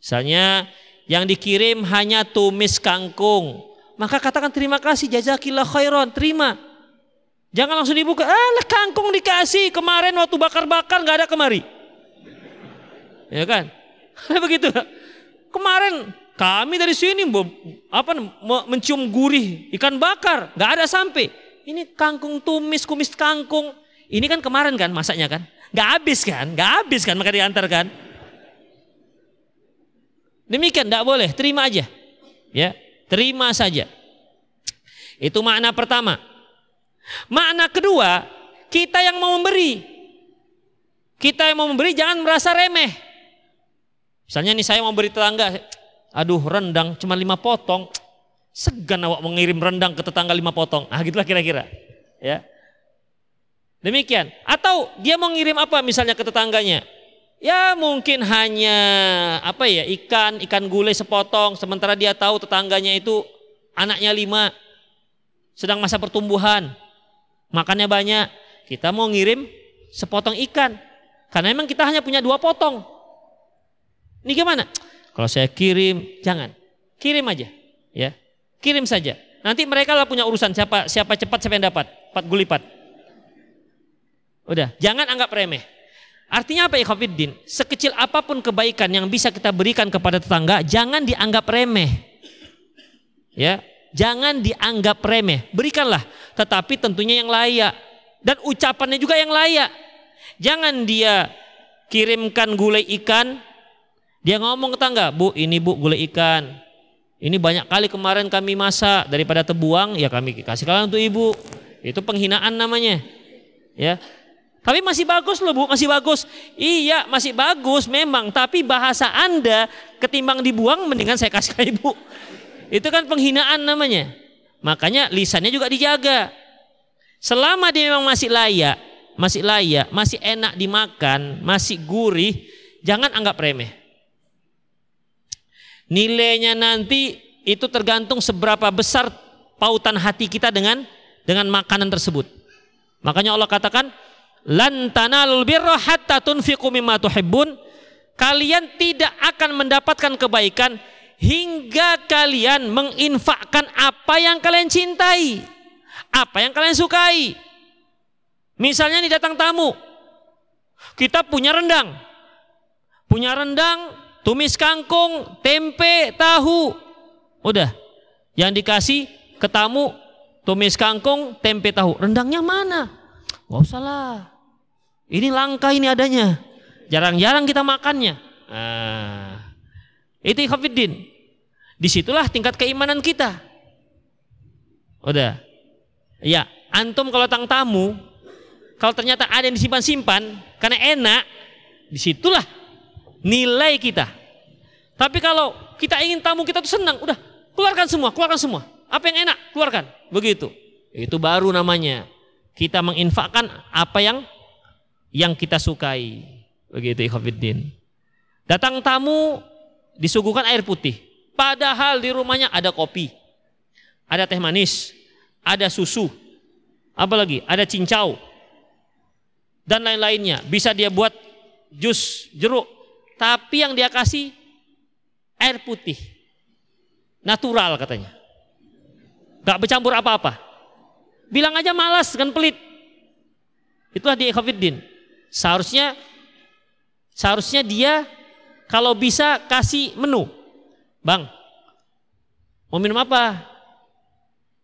Misalnya yang dikirim hanya tumis kangkung, maka katakan terima kasih jazakillah khairan, terima. Jangan langsung dibuka, ah kangkung dikasih kemarin waktu bakar-bakar nggak ada kemari. Ya kan? Begitu. Kemarin kami dari sini apa mencium gurih ikan bakar, nggak ada sampai. Ini kangkung tumis, kumis kangkung. Ini kan kemarin kan masaknya kan, nggak habis kan, nggak habis kan maka diantar kan. Demikian tidak boleh, terima aja. Ya, terima saja. Itu makna pertama. Makna kedua, kita yang mau memberi. Kita yang mau memberi jangan merasa remeh. Misalnya nih saya mau beri tetangga, aduh rendang cuma lima potong. Segan awak mengirim rendang ke tetangga lima potong. Ah gitulah kira-kira. Ya. Demikian. Atau dia mau ngirim apa misalnya ke tetangganya? Ya mungkin hanya apa ya ikan ikan gulai sepotong. Sementara dia tahu tetangganya itu anaknya lima sedang masa pertumbuhan. Makannya banyak. Kita mau ngirim sepotong ikan. Karena memang kita hanya punya dua potong. Ini gimana kalau saya kirim, jangan. Kirim aja, ya. Kirim saja. Nanti mereka lah punya urusan siapa siapa cepat siapa yang dapat. Empat gulipat. Udah, jangan anggap remeh. Artinya apa ya Khofiddin? Sekecil apa pun kebaikan yang bisa kita berikan kepada tetangga, jangan dianggap remeh. Ya, jangan dianggap remeh. Berikanlah, tetapi tentunya yang layak dan ucapannya juga yang layak. Jangan dia kirimkan gulai ikan dia ngomong ke tangga, bu ini bu gulai ikan. Ini banyak kali kemarin kami masak daripada terbuang, ya kami kasih kalian untuk ibu. Itu penghinaan namanya. Ya, tapi masih bagus loh bu, masih bagus. Iya masih bagus memang, tapi bahasa anda ketimbang dibuang mendingan saya kasih ke ibu. Itu kan penghinaan namanya. Makanya lisannya juga dijaga. Selama dia memang masih layak, masih layak, masih enak dimakan, masih gurih, jangan anggap remeh. Nilainya nanti itu tergantung seberapa besar pautan hati kita dengan dengan makanan tersebut. Makanya Allah katakan, "Lan tanalul birra hatta tunfiqu mimma tuhibbun." Kalian tidak akan mendapatkan kebaikan hingga kalian menginfakkan apa yang kalian cintai, apa yang kalian sukai. Misalnya nih datang tamu, kita punya rendang, punya rendang tumis kangkung, tempe, tahu. Udah. Yang dikasih ke tamu tumis kangkung, tempe, tahu. Rendangnya mana? Gak usah lah. Ini langka ini adanya. Jarang-jarang kita makannya. Nah, itu Khafiddin. Di situlah tingkat keimanan kita. Udah. Ya, antum kalau tang tamu, kalau ternyata ada yang disimpan-simpan karena enak, di situlah nilai kita. Tapi kalau kita ingin tamu kita tuh senang, udah keluarkan semua, keluarkan semua. Apa yang enak, keluarkan. Begitu. Itu baru namanya kita menginfakkan apa yang yang kita sukai. Begitu ikhwatiddin. Datang tamu disuguhkan air putih. Padahal di rumahnya ada kopi, ada teh manis, ada susu, apalagi ada cincau dan lain-lainnya. Bisa dia buat jus jeruk tapi yang dia kasih air putih. Natural katanya. Gak bercampur apa-apa. Bilang aja malas kan pelit. Itulah dia Khofiddin. Seharusnya seharusnya dia kalau bisa kasih menu. Bang, mau minum apa?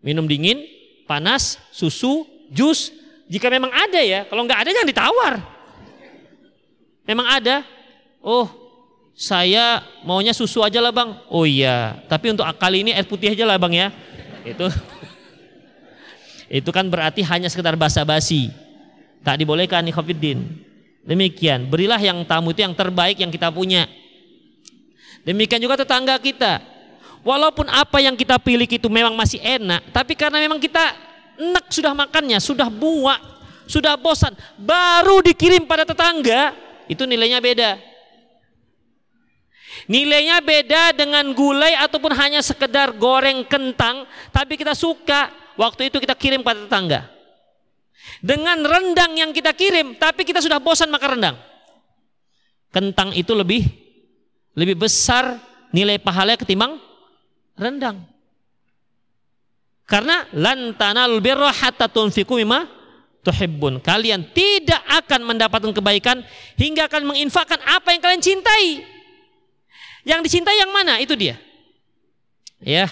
Minum dingin, panas, susu, jus. Jika memang ada ya, kalau nggak ada jangan ditawar. Memang ada, Oh, saya maunya susu aja lah bang. Oh iya, tapi untuk kali ini air putih aja lah bang ya. Itu itu kan berarti hanya sekedar basa-basi. Tak dibolehkan nih Khofiddin. Demikian, berilah yang tamu itu yang terbaik yang kita punya. Demikian juga tetangga kita. Walaupun apa yang kita pilih itu memang masih enak, tapi karena memang kita enak sudah makannya, sudah buak, sudah bosan, baru dikirim pada tetangga, itu nilainya beda. Nilainya beda dengan gulai ataupun hanya sekedar goreng kentang, tapi kita suka. Waktu itu kita kirim pada tetangga. Dengan rendang yang kita kirim, tapi kita sudah bosan makan rendang. Kentang itu lebih lebih besar nilai pahalanya ketimbang rendang. Karena lantanal birra hatta tunfiqu mimma tuhibbun. Kalian tidak akan mendapatkan kebaikan hingga akan menginfakkan apa yang kalian cintai. Yang dicintai yang mana? Itu dia. Ya,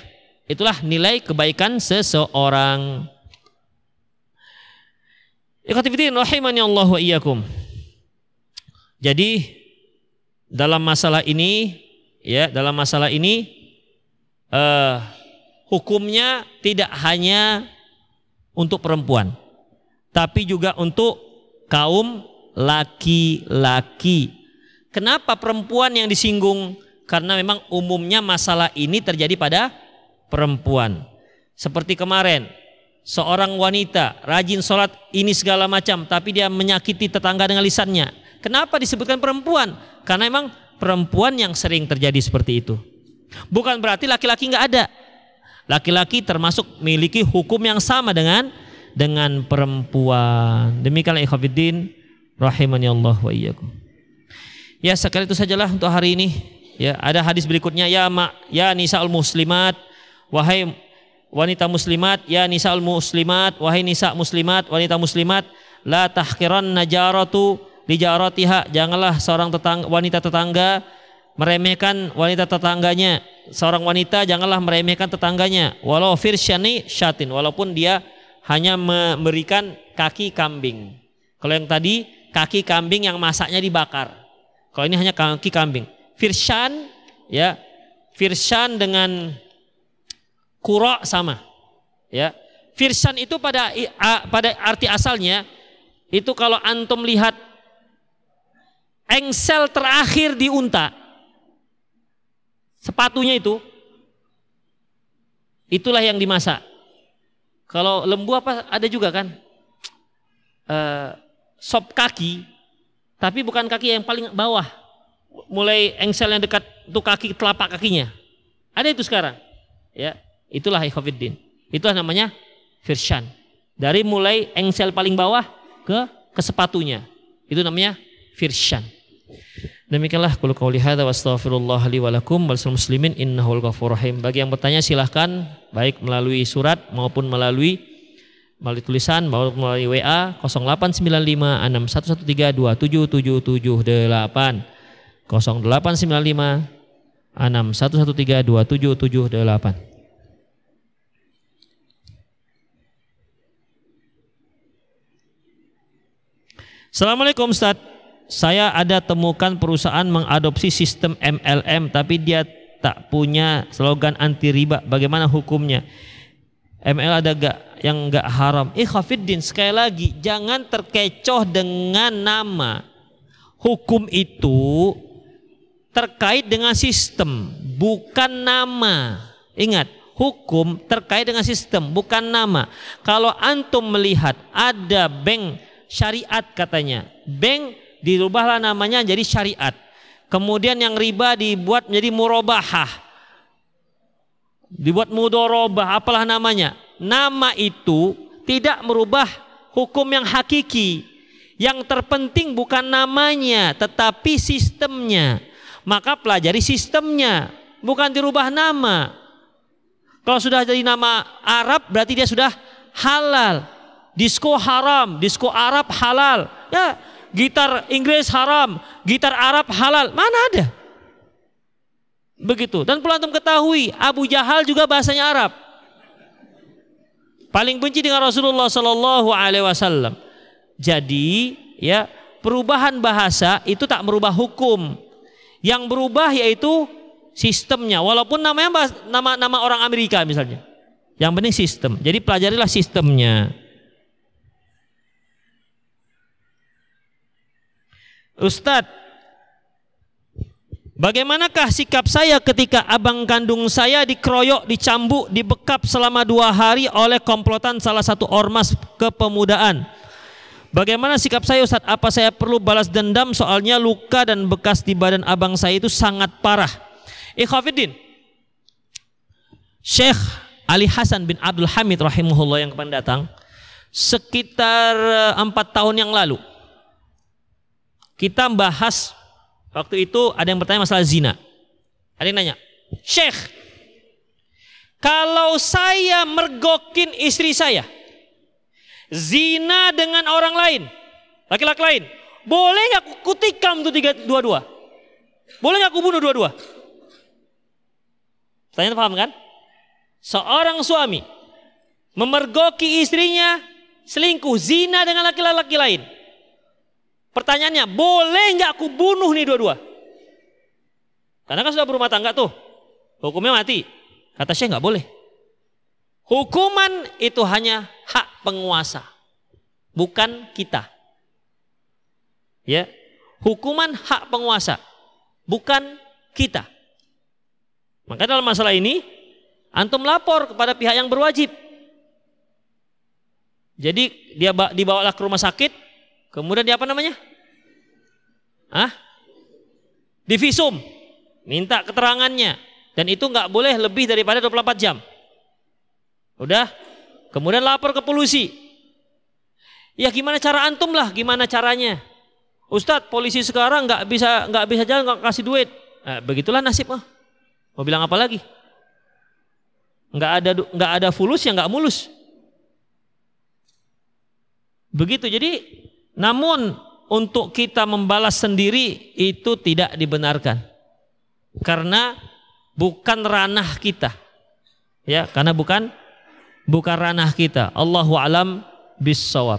itulah nilai kebaikan seseorang. Jadi dalam masalah ini ya, dalam masalah ini uh, hukumnya tidak hanya untuk perempuan, tapi juga untuk kaum laki-laki. Kenapa perempuan yang disinggung? Karena memang umumnya masalah ini terjadi pada perempuan. Seperti kemarin, seorang wanita rajin sholat ini segala macam, tapi dia menyakiti tetangga dengan lisannya. Kenapa disebutkan perempuan? Karena memang perempuan yang sering terjadi seperti itu. Bukan berarti laki-laki nggak ada. Laki-laki termasuk memiliki hukum yang sama dengan dengan perempuan. Demikianlah ikhwatiddin rahimani Allah wa iyyakum. Ya sekali itu sajalah untuk hari ini. Ya, ada hadis berikutnya. Ya ma ya nisaul muslimat. Wahai wanita muslimat ya nisaul muslimat. Wahai nisa muslimat wanita muslimat la tahkiran najaratu lijaratiha janganlah seorang tetangga, wanita tetangga meremehkan wanita tetangganya. Seorang wanita janganlah meremehkan tetangganya. Walau firsyani syatin walaupun dia hanya memberikan kaki kambing. Kalau yang tadi kaki kambing yang masaknya dibakar. Kalau ini hanya kaki kambing Firshan ya. Firshan dengan kura sama. Ya. Firshan itu pada pada arti asalnya itu kalau antum lihat engsel terakhir di unta sepatunya itu itulah yang dimasak. Kalau lembu apa ada juga kan? Uh, sop kaki tapi bukan kaki yang paling bawah mulai engsel yang dekat untuk kaki telapak kakinya. Ada itu sekarang. Ya, itulah ikhwatiddin. Itulah namanya firshan. Dari mulai engsel paling bawah ke ke sepatunya. Itu namanya firshan. Demikianlah qul qouli hadza wa astaghfirullah li wa lakum wal muslimin innahul ghafurur rahim. Bagi yang bertanya silahkan baik melalui surat maupun melalui melalui tulisan maupun melalui WA 0895 6113 277778. 0895 6113 2778. Assalamualaikum Ustaz. Saya ada temukan perusahaan mengadopsi sistem MLM tapi dia tak punya slogan anti riba. Bagaimana hukumnya? ML ada gak yang gak haram? Ikhafiddin sekali lagi jangan terkecoh dengan nama. Hukum itu terkait dengan sistem, bukan nama. Ingat, hukum terkait dengan sistem, bukan nama. Kalau antum melihat ada bank syariat katanya, bank dirubahlah namanya jadi syariat. Kemudian yang riba dibuat menjadi murabahah. Dibuat mudorobah, apalah namanya. Nama itu tidak merubah hukum yang hakiki. Yang terpenting bukan namanya, tetapi sistemnya maka pelajari sistemnya, bukan dirubah nama. Kalau sudah jadi nama Arab berarti dia sudah halal. Disko haram, disko Arab halal. Ya, gitar Inggris haram, gitar Arab halal. Mana ada? Begitu. Dan perlu antum ketahui, Abu Jahal juga bahasanya Arab. Paling benci dengan Rasulullah Sallallahu Alaihi Wasallam. Jadi, ya perubahan bahasa itu tak merubah hukum Yang berubah yaitu sistemnya. Walaupun namanya nama nama orang Amerika misalnya. Yang penting sistem. Jadi pelajarilah sistemnya. Ustadz, bagaimanakah sikap saya ketika abang kandung saya dikeroyok, dicambuk, dibekap selama dua hari oleh komplotan salah satu ormas kepemudaan? Bagaimana sikap saya Ustadz? Apa saya perlu balas dendam soalnya luka dan bekas di badan abang saya itu sangat parah. Ikhwafiddin. Syekh Ali Hasan bin Abdul Hamid rahimahullah yang kepada datang sekitar eh, empat tahun yang lalu kita bahas waktu itu ada yang bertanya masalah zina. Ada yang nanya, Syekh, kalau saya mergokin istri saya, zina dengan orang lain, laki-laki lain, boleh nggak kutikam tuh tiga dua-dua? Boleh nggak aku bunuh dua-dua? Tanya paham kan? Seorang suami memergoki istrinya selingkuh, zina dengan laki-laki lain. Pertanyaannya, boleh nggak aku bunuh nih dua-dua? Karena kan sudah berumah tangga tuh, hukumnya mati. Kata Syekh nggak boleh. Hukuman itu hanya hak penguasa, bukan kita. Ya, hukuman hak penguasa, bukan kita. Maka dalam masalah ini, antum lapor kepada pihak yang berwajib. Jadi dia dibawalah ke rumah sakit, kemudian dia apa namanya? Ah? Divisum, minta keterangannya, dan itu nggak boleh lebih daripada 24 jam. Udah? Kemudian lapor ke polisi. Ya gimana cara antum lah, gimana caranya? Ustadz, polisi sekarang nggak bisa nggak bisa jalan nggak kasih duit. Nah, begitulah nasib mah. Mau bilang apa lagi? Nggak ada nggak ada fulus yang nggak mulus. Begitu. Jadi, namun untuk kita membalas sendiri itu tidak dibenarkan. Karena bukan ranah kita. Ya, karena bukan bukan ranah kita. Allahu alam bisawab.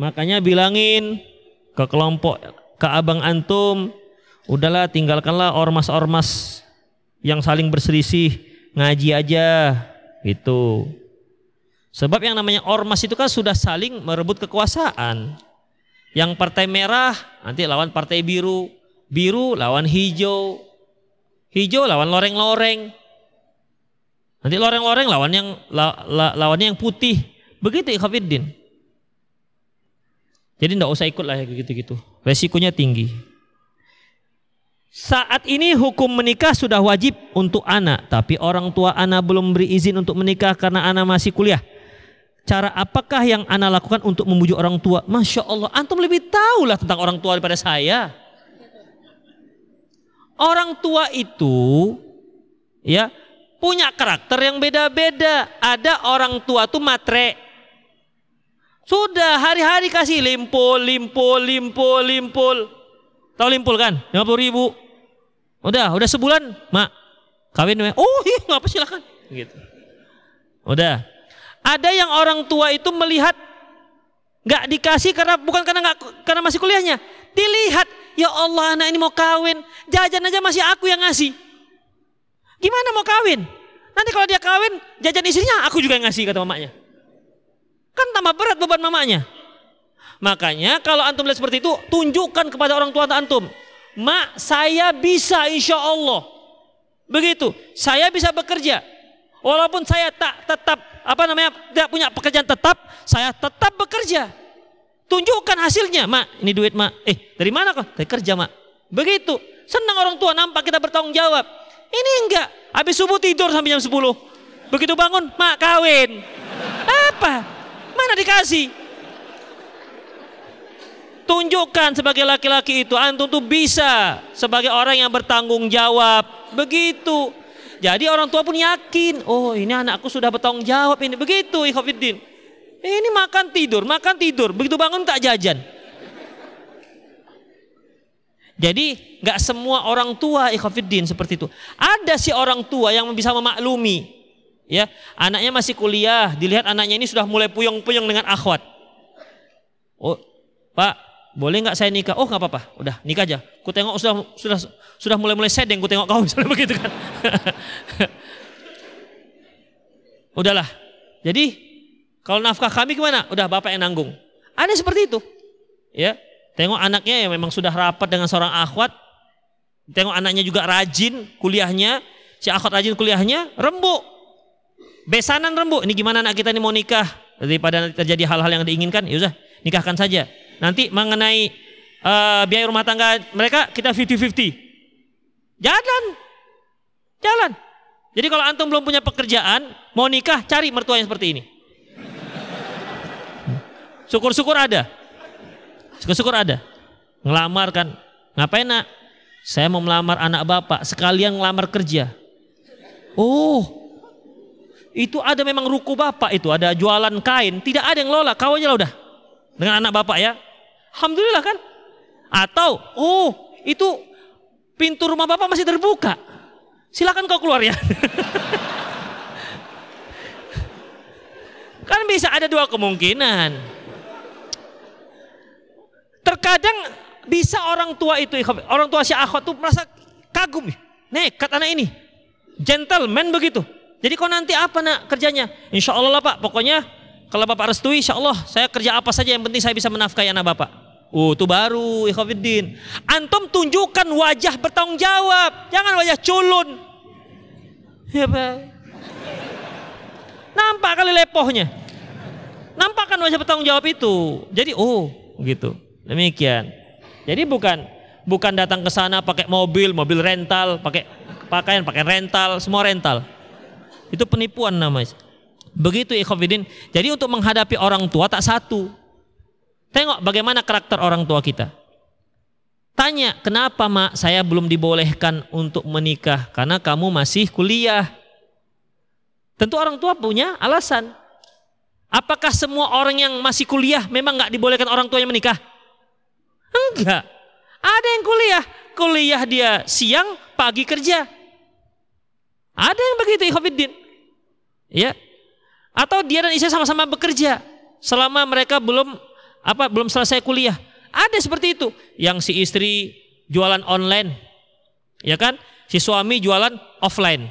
Makanya bilangin ke kelompok ke abang antum Udahlah tinggalkanlah ormas-ormas yang saling berselisih, ngaji aja itu. Sebab yang namanya ormas itu kan sudah saling merebut kekuasaan. Yang partai merah nanti lawan partai biru, biru lawan hijau, hijau lawan loreng-loreng. Nanti loreng-loreng lawan yang la, la, lawannya yang putih. Begitu Ikhafiddin. Jadi tidak usah ikut lah ya gitu-gitu. Resikonya tinggi. Saat ini hukum menikah sudah wajib untuk anak, tapi orang tua anak belum beri izin untuk menikah karena anak masih kuliah. Cara apakah yang anak lakukan untuk membujuk orang tua? Masya Allah, antum lebih tahu lah tentang orang tua daripada saya. Orang tua itu ya punya karakter yang beda-beda. Ada orang tua tuh matre. Sudah hari-hari kasih limpul, limpul, limpul, limpul. Tahu limpul kan? 50 ribu. Udah, udah sebulan, mak kawin. Oh iya, ngapa silakan. Gitu. Udah. Ada yang orang tua itu melihat nggak dikasih karena bukan karena nggak karena masih kuliahnya. Dilihat, ya Allah anak ini mau kawin, jajan aja masih aku yang ngasih. Gimana mau kawin? Nanti kalau dia kawin, jajan istrinya aku juga yang ngasih kata mamanya. Kan tambah berat beban mamanya. Makanya kalau antum lihat seperti itu, tunjukkan kepada orang tua antum. Mak, saya bisa insya Allah. Begitu, saya bisa bekerja. Walaupun saya tak tetap apa namanya tidak punya pekerjaan tetap, saya tetap bekerja. Tunjukkan hasilnya, mak. Ini duit mak. Eh, dari mana kok? Dari kerja mak. Begitu. Senang orang tua nampak kita bertanggung jawab. Ini enggak. Habis subuh tidur sampai jam 10. Begitu bangun, mak kawin. Apa? Mana dikasih? Tunjukkan sebagai laki-laki itu antum tuh bisa sebagai orang yang bertanggung jawab. Begitu. Jadi orang tua pun yakin, oh ini anakku sudah bertanggung jawab ini. Begitu Ikhafiddin. Ini makan tidur, makan tidur. Begitu bangun tak jajan. Jadi nggak semua orang tua Ikhafiddin seperti itu. Ada sih orang tua yang bisa memaklumi. Ya, anaknya masih kuliah, dilihat anaknya ini sudah mulai puyeng-puyeng dengan akhwat. Oh, Pak, boleh nggak saya nikah? Oh nggak apa-apa, udah nikah aja. Ku tengok sudah sudah sudah mulai-mulai sedeng, ku tengok kau misalnya begitu kan. Udahlah. Jadi kalau nafkah kami gimana? Udah bapak yang nanggung. Ada seperti itu. Ya, tengok anaknya yang memang sudah rapat dengan seorang akhwat. Tengok anaknya juga rajin kuliahnya. Si akhwat rajin kuliahnya, rembuk. Besanan rembuk. Ini gimana anak kita ini mau nikah? Daripada terjadi hal-hal yang diinginkan, ya usah nikahkan saja. Nanti mengenai uh, biaya rumah tangga mereka kita 50-50. Jalan. Jalan. Jadi kalau antum belum punya pekerjaan, mau nikah, cari mertua yang seperti ini. Syukur-syukur ada. Syukur-syukur ada. Ngelamar kan. Ngapain nak? Saya mau melamar anak bapak, sekalian ngelamar kerja. Oh, itu ada memang ruku bapak itu, ada jualan kain. Tidak ada yang lola, kau aja lah udah. Dengan anak bapak ya. Alhamdulillah kan. Atau, oh itu pintu rumah bapak masih terbuka silakan kau keluar ya. kan bisa ada dua kemungkinan. Terkadang bisa orang tua itu, orang tua si akhwat tuh merasa kagum, nekat anak ini, gentleman begitu. Jadi kau nanti apa nak kerjanya? Insya Allah lah pak, pokoknya kalau bapak restui, insya Allah saya kerja apa saja yang penting saya bisa menafkahi anak bapak. Oh, itu baru ikhwafiddin. Antum tunjukkan wajah bertanggung jawab, jangan wajah culun. Ya, Pak. Nampak kali lepohnya. Nampak kan wajah bertanggung jawab itu. Jadi oh, gitu. Demikian. Jadi bukan bukan datang ke sana pakai mobil, mobil rental, pakai pakaian, pakai rental, semua rental. Itu penipuan namanya. Begitu ikhwafidin. Jadi untuk menghadapi orang tua tak satu. Tengok bagaimana karakter orang tua kita. Tanya, kenapa mak saya belum dibolehkan untuk menikah? Karena kamu masih kuliah. Tentu orang tua punya alasan. Apakah semua orang yang masih kuliah memang nggak dibolehkan orang tuanya menikah? Enggak. Ada yang kuliah, kuliah dia siang, pagi kerja. Ada yang begitu, Ikhwanuddin. Ya. Atau dia dan istri sama-sama bekerja selama mereka belum apa belum selesai kuliah. Ada seperti itu. Yang si istri jualan online. Ya kan? Si suami jualan offline.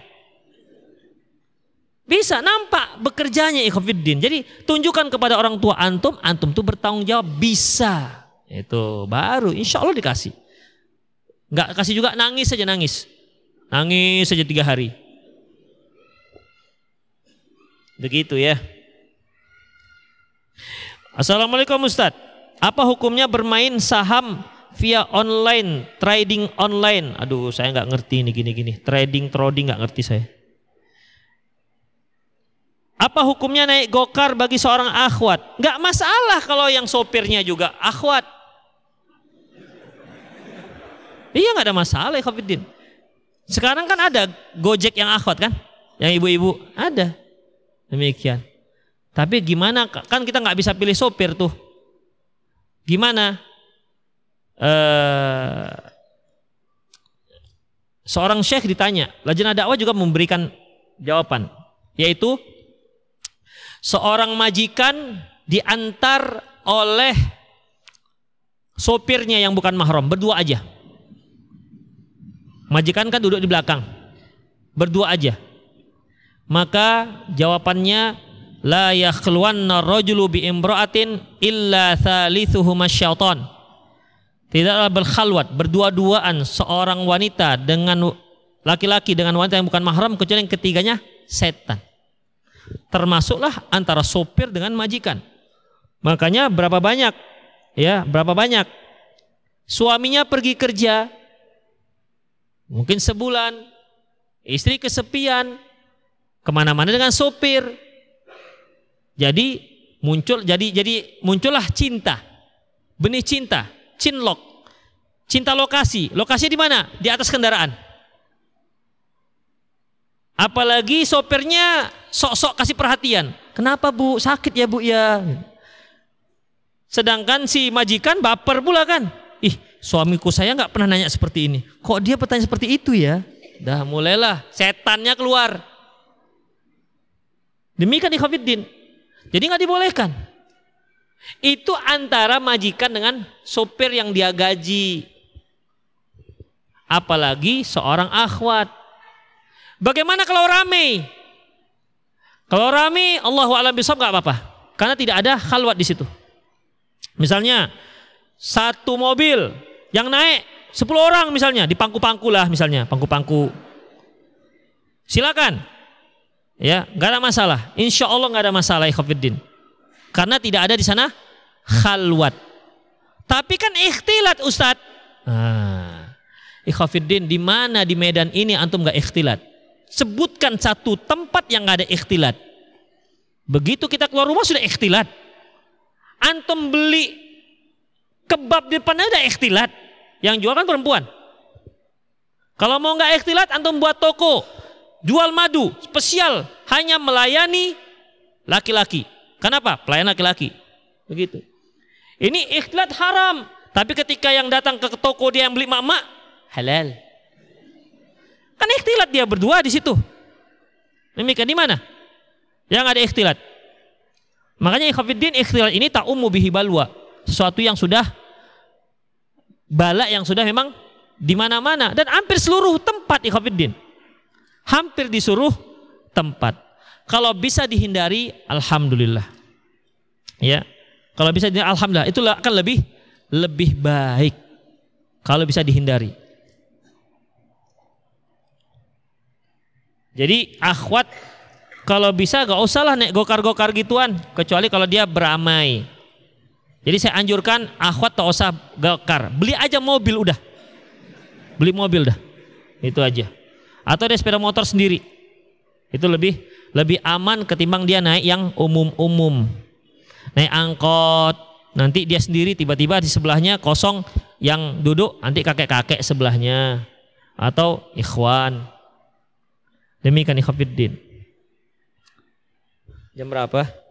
Bisa nampak bekerjanya ikhwafiddin. Jadi tunjukkan kepada orang tua antum, antum tuh bertanggung jawab bisa. Itu baru insya Allah dikasih. Nggak kasih juga nangis saja nangis. Nangis saja tiga hari. Begitu ya. Assalamualaikum Ustaz. Apa hukumnya bermain saham via online, trading online? Aduh, saya nggak ngerti ini gini-gini. Trading, trading nggak ngerti saya. Apa hukumnya naik gokar bagi seorang akhwat? Nggak masalah kalau yang sopirnya juga akhwat. Iya nggak ada masalah ya Sekarang kan ada gojek yang akhwat kan? Yang ibu-ibu ada. Demikian. Tapi gimana kan kita nggak bisa pilih sopir tuh. Gimana? Eh, seorang syekh ditanya, lajnah dakwah juga memberikan jawaban, yaitu seorang majikan diantar oleh sopirnya yang bukan mahram, berdua aja. Majikan kan duduk di belakang, berdua aja. Maka jawabannya la yakhluwanna rajulu bi imra'atin illa thalithuhuma syaitan. Tidaklah berkhalwat berdua-duaan seorang wanita dengan laki-laki dengan wanita yang bukan mahram kecuali yang ketiganya setan. Termasuklah antara sopir dengan majikan. Makanya berapa banyak ya, berapa banyak suaminya pergi kerja mungkin sebulan istri kesepian ke mana-mana dengan sopir jadi muncul jadi jadi muncullah cinta. Benih cinta, cinlok. Cinta lokasi. Lokasi di mana? Di atas kendaraan. Apalagi sopirnya sok-sok kasih perhatian. Kenapa bu? Sakit ya bu ya. Sedangkan si majikan baper pula kan. Ih suamiku saya nggak pernah nanya seperti ini. Kok dia bertanya seperti itu ya? Dah mulailah setannya keluar. Demikian ikhwafiddin. Jadi nggak dibolehkan. Itu antara majikan dengan sopir yang dia gaji. Apalagi seorang akhwat. Bagaimana kalau rame? Kalau rame, Allah alam bisawab nggak apa-apa. Karena tidak ada khalwat di situ. Misalnya satu mobil yang naik 10 orang misalnya di pangku-pangku lah misalnya, pangku-pangku. Silakan. Ya, nggak ada masalah. Insya Allah nggak ada masalah ikhafidin. Karena tidak ada di sana khalwat. Tapi kan ikhtilat Ustadz. Nah, di mana di Medan ini antum nggak ikhtilat? Sebutkan satu tempat yang nggak ada ikhtilat. Begitu kita keluar rumah sudah ikhtilat. Antum beli kebab di depannya udah ikhtilat. Yang jual kan perempuan. Kalau mau nggak ikhtilat, antum buat toko jual madu spesial hanya melayani laki-laki. Kenapa? Pelayan laki-laki. Begitu. Ini ikhtilat haram. Tapi ketika yang datang ke toko dia yang beli mak-mak, halal. Kan ikhtilat dia berdua di situ. Demikian di mana? Yang ada ikhtilat. Makanya ikhafidin ikhtilat ini tak umum bihi balwa. Sesuatu yang sudah bala yang sudah memang di mana-mana dan hampir seluruh tempat ikhafidin. Hampir disuruh tempat. Kalau bisa dihindari, alhamdulillah. Ya, kalau bisa dihindari, alhamdulillah. Itulah akan lebih lebih baik kalau bisa dihindari. Jadi akhwat kalau bisa gak usah lah naik gokar-gokar gituan kecuali kalau dia beramai. Jadi saya anjurkan akhwat tak usah gokar, beli aja mobil udah. Beli mobil dah. Itu aja. Atau dia sepeda motor sendiri. Itu lebih lebih aman ketimbang dia naik yang umum-umum. Naik angkot, nanti dia sendiri tiba-tiba di sebelahnya kosong yang duduk nanti kakek-kakek sebelahnya atau ikhwan Demikian ikhwafiddin. Jam berapa?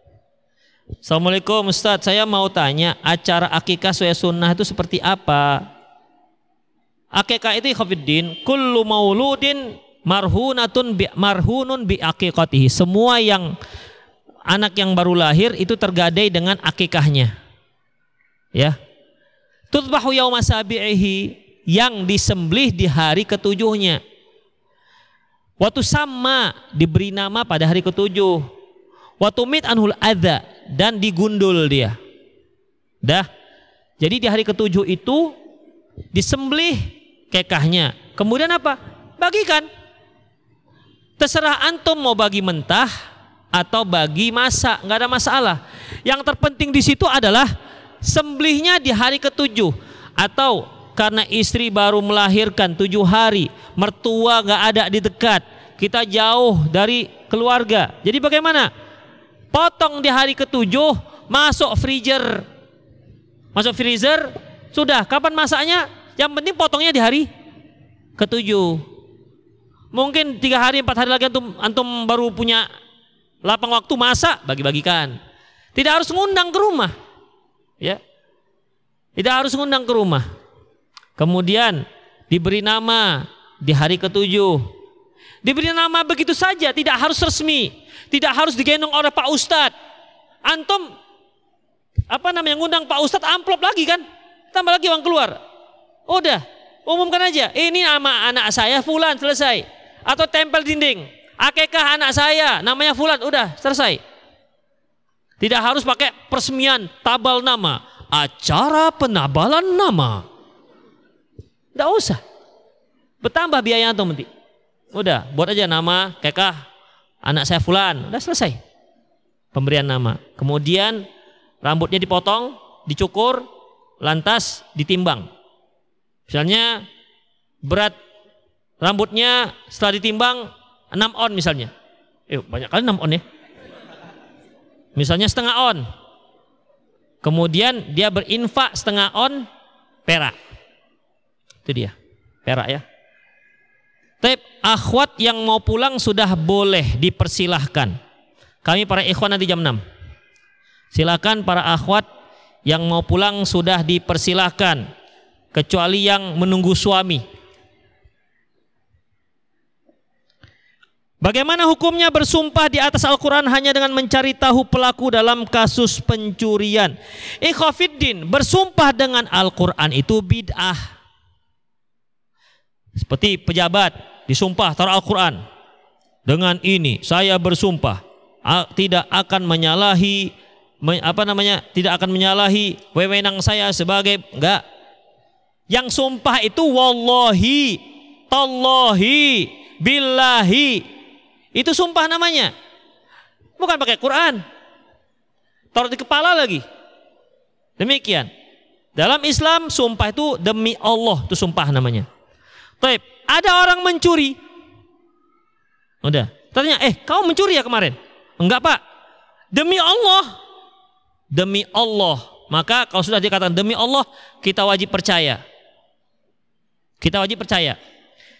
Assalamualaikum Ustaz, saya mau tanya acara akikah sesuai sunnah itu seperti apa? Akikah itu ikhwafiddin, kullu mauludin marhunatun bi marhunun bi akikatihi. Semua yang anak yang baru lahir itu tergadai dengan akikahnya. Ya. Tutbahu yauma sabi'ihi yang disembelih di hari ketujuhnya. Waktu sama diberi nama pada hari ketujuh. Waktu mit anhul ada dan digundul dia. Dah. Jadi di hari ketujuh itu disembelih kekahnya. Kemudian apa? Bagikan. Terserah antum mau bagi mentah atau bagi masak, nggak ada masalah. Yang terpenting di situ adalah sembelihnya di hari ketujuh atau karena istri baru melahirkan tujuh hari, mertua nggak ada di dekat, kita jauh dari keluarga. Jadi bagaimana? Potong di hari ketujuh, masuk freezer. Masuk freezer, sudah. Kapan masaknya? Yang penting potongnya di hari ketujuh. Mungkin tiga hari, empat hari lagi antum, antum baru punya lapang waktu masak, bagi-bagikan. Tidak harus ngundang ke rumah. Ya. Tidak harus ngundang ke rumah. Kemudian diberi nama di hari ketujuh Diberi nama begitu saja, tidak harus resmi, tidak harus digendong oleh Pak Ustadz. Antum apa namanya ngundang Pak Ustadz amplop lagi kan? Tambah lagi uang keluar. Udah, umumkan aja. Ini nama anak saya Fulan selesai. Atau tempel dinding. Akekah anak saya namanya Fulan, udah selesai. Tidak harus pakai peresmian tabal nama. Acara penabalan nama. Tidak usah. Bertambah biaya atau nanti. Udah, buat aja nama kekah anak saya fulan. Udah selesai. Pemberian nama. Kemudian rambutnya dipotong, dicukur, lantas ditimbang. Misalnya berat rambutnya setelah ditimbang 6 on misalnya. Eh, banyak kali 6 on ya. Misalnya setengah on. Kemudian dia berinfak setengah on perak. Itu dia. Perak ya. Tapi akhwat yang mau pulang sudah boleh dipersilahkan. Kami para ikhwan nanti jam 6. Silakan para akhwat yang mau pulang sudah dipersilahkan. Kecuali yang menunggu suami. Bagaimana hukumnya bersumpah di atas Al-Quran hanya dengan mencari tahu pelaku dalam kasus pencurian? Ikhafiddin, bersumpah dengan Al-Quran itu bid'ah. Seperti pejabat disumpah taruh Al-Quran. Dengan ini saya bersumpah tidak akan menyalahi apa namanya tidak akan menyalahi wewenang saya sebagai enggak yang sumpah itu wallahi tallahi billahi itu sumpah namanya. Bukan pakai Quran. Taruh di kepala lagi. Demikian. Dalam Islam sumpah itu demi Allah itu sumpah namanya. Taib, ada orang mencuri. Udah. Tanya, eh kau mencuri ya kemarin? Enggak pak. Demi Allah. Demi Allah. Maka kalau sudah dikatakan demi Allah, kita wajib percaya. Kita wajib percaya.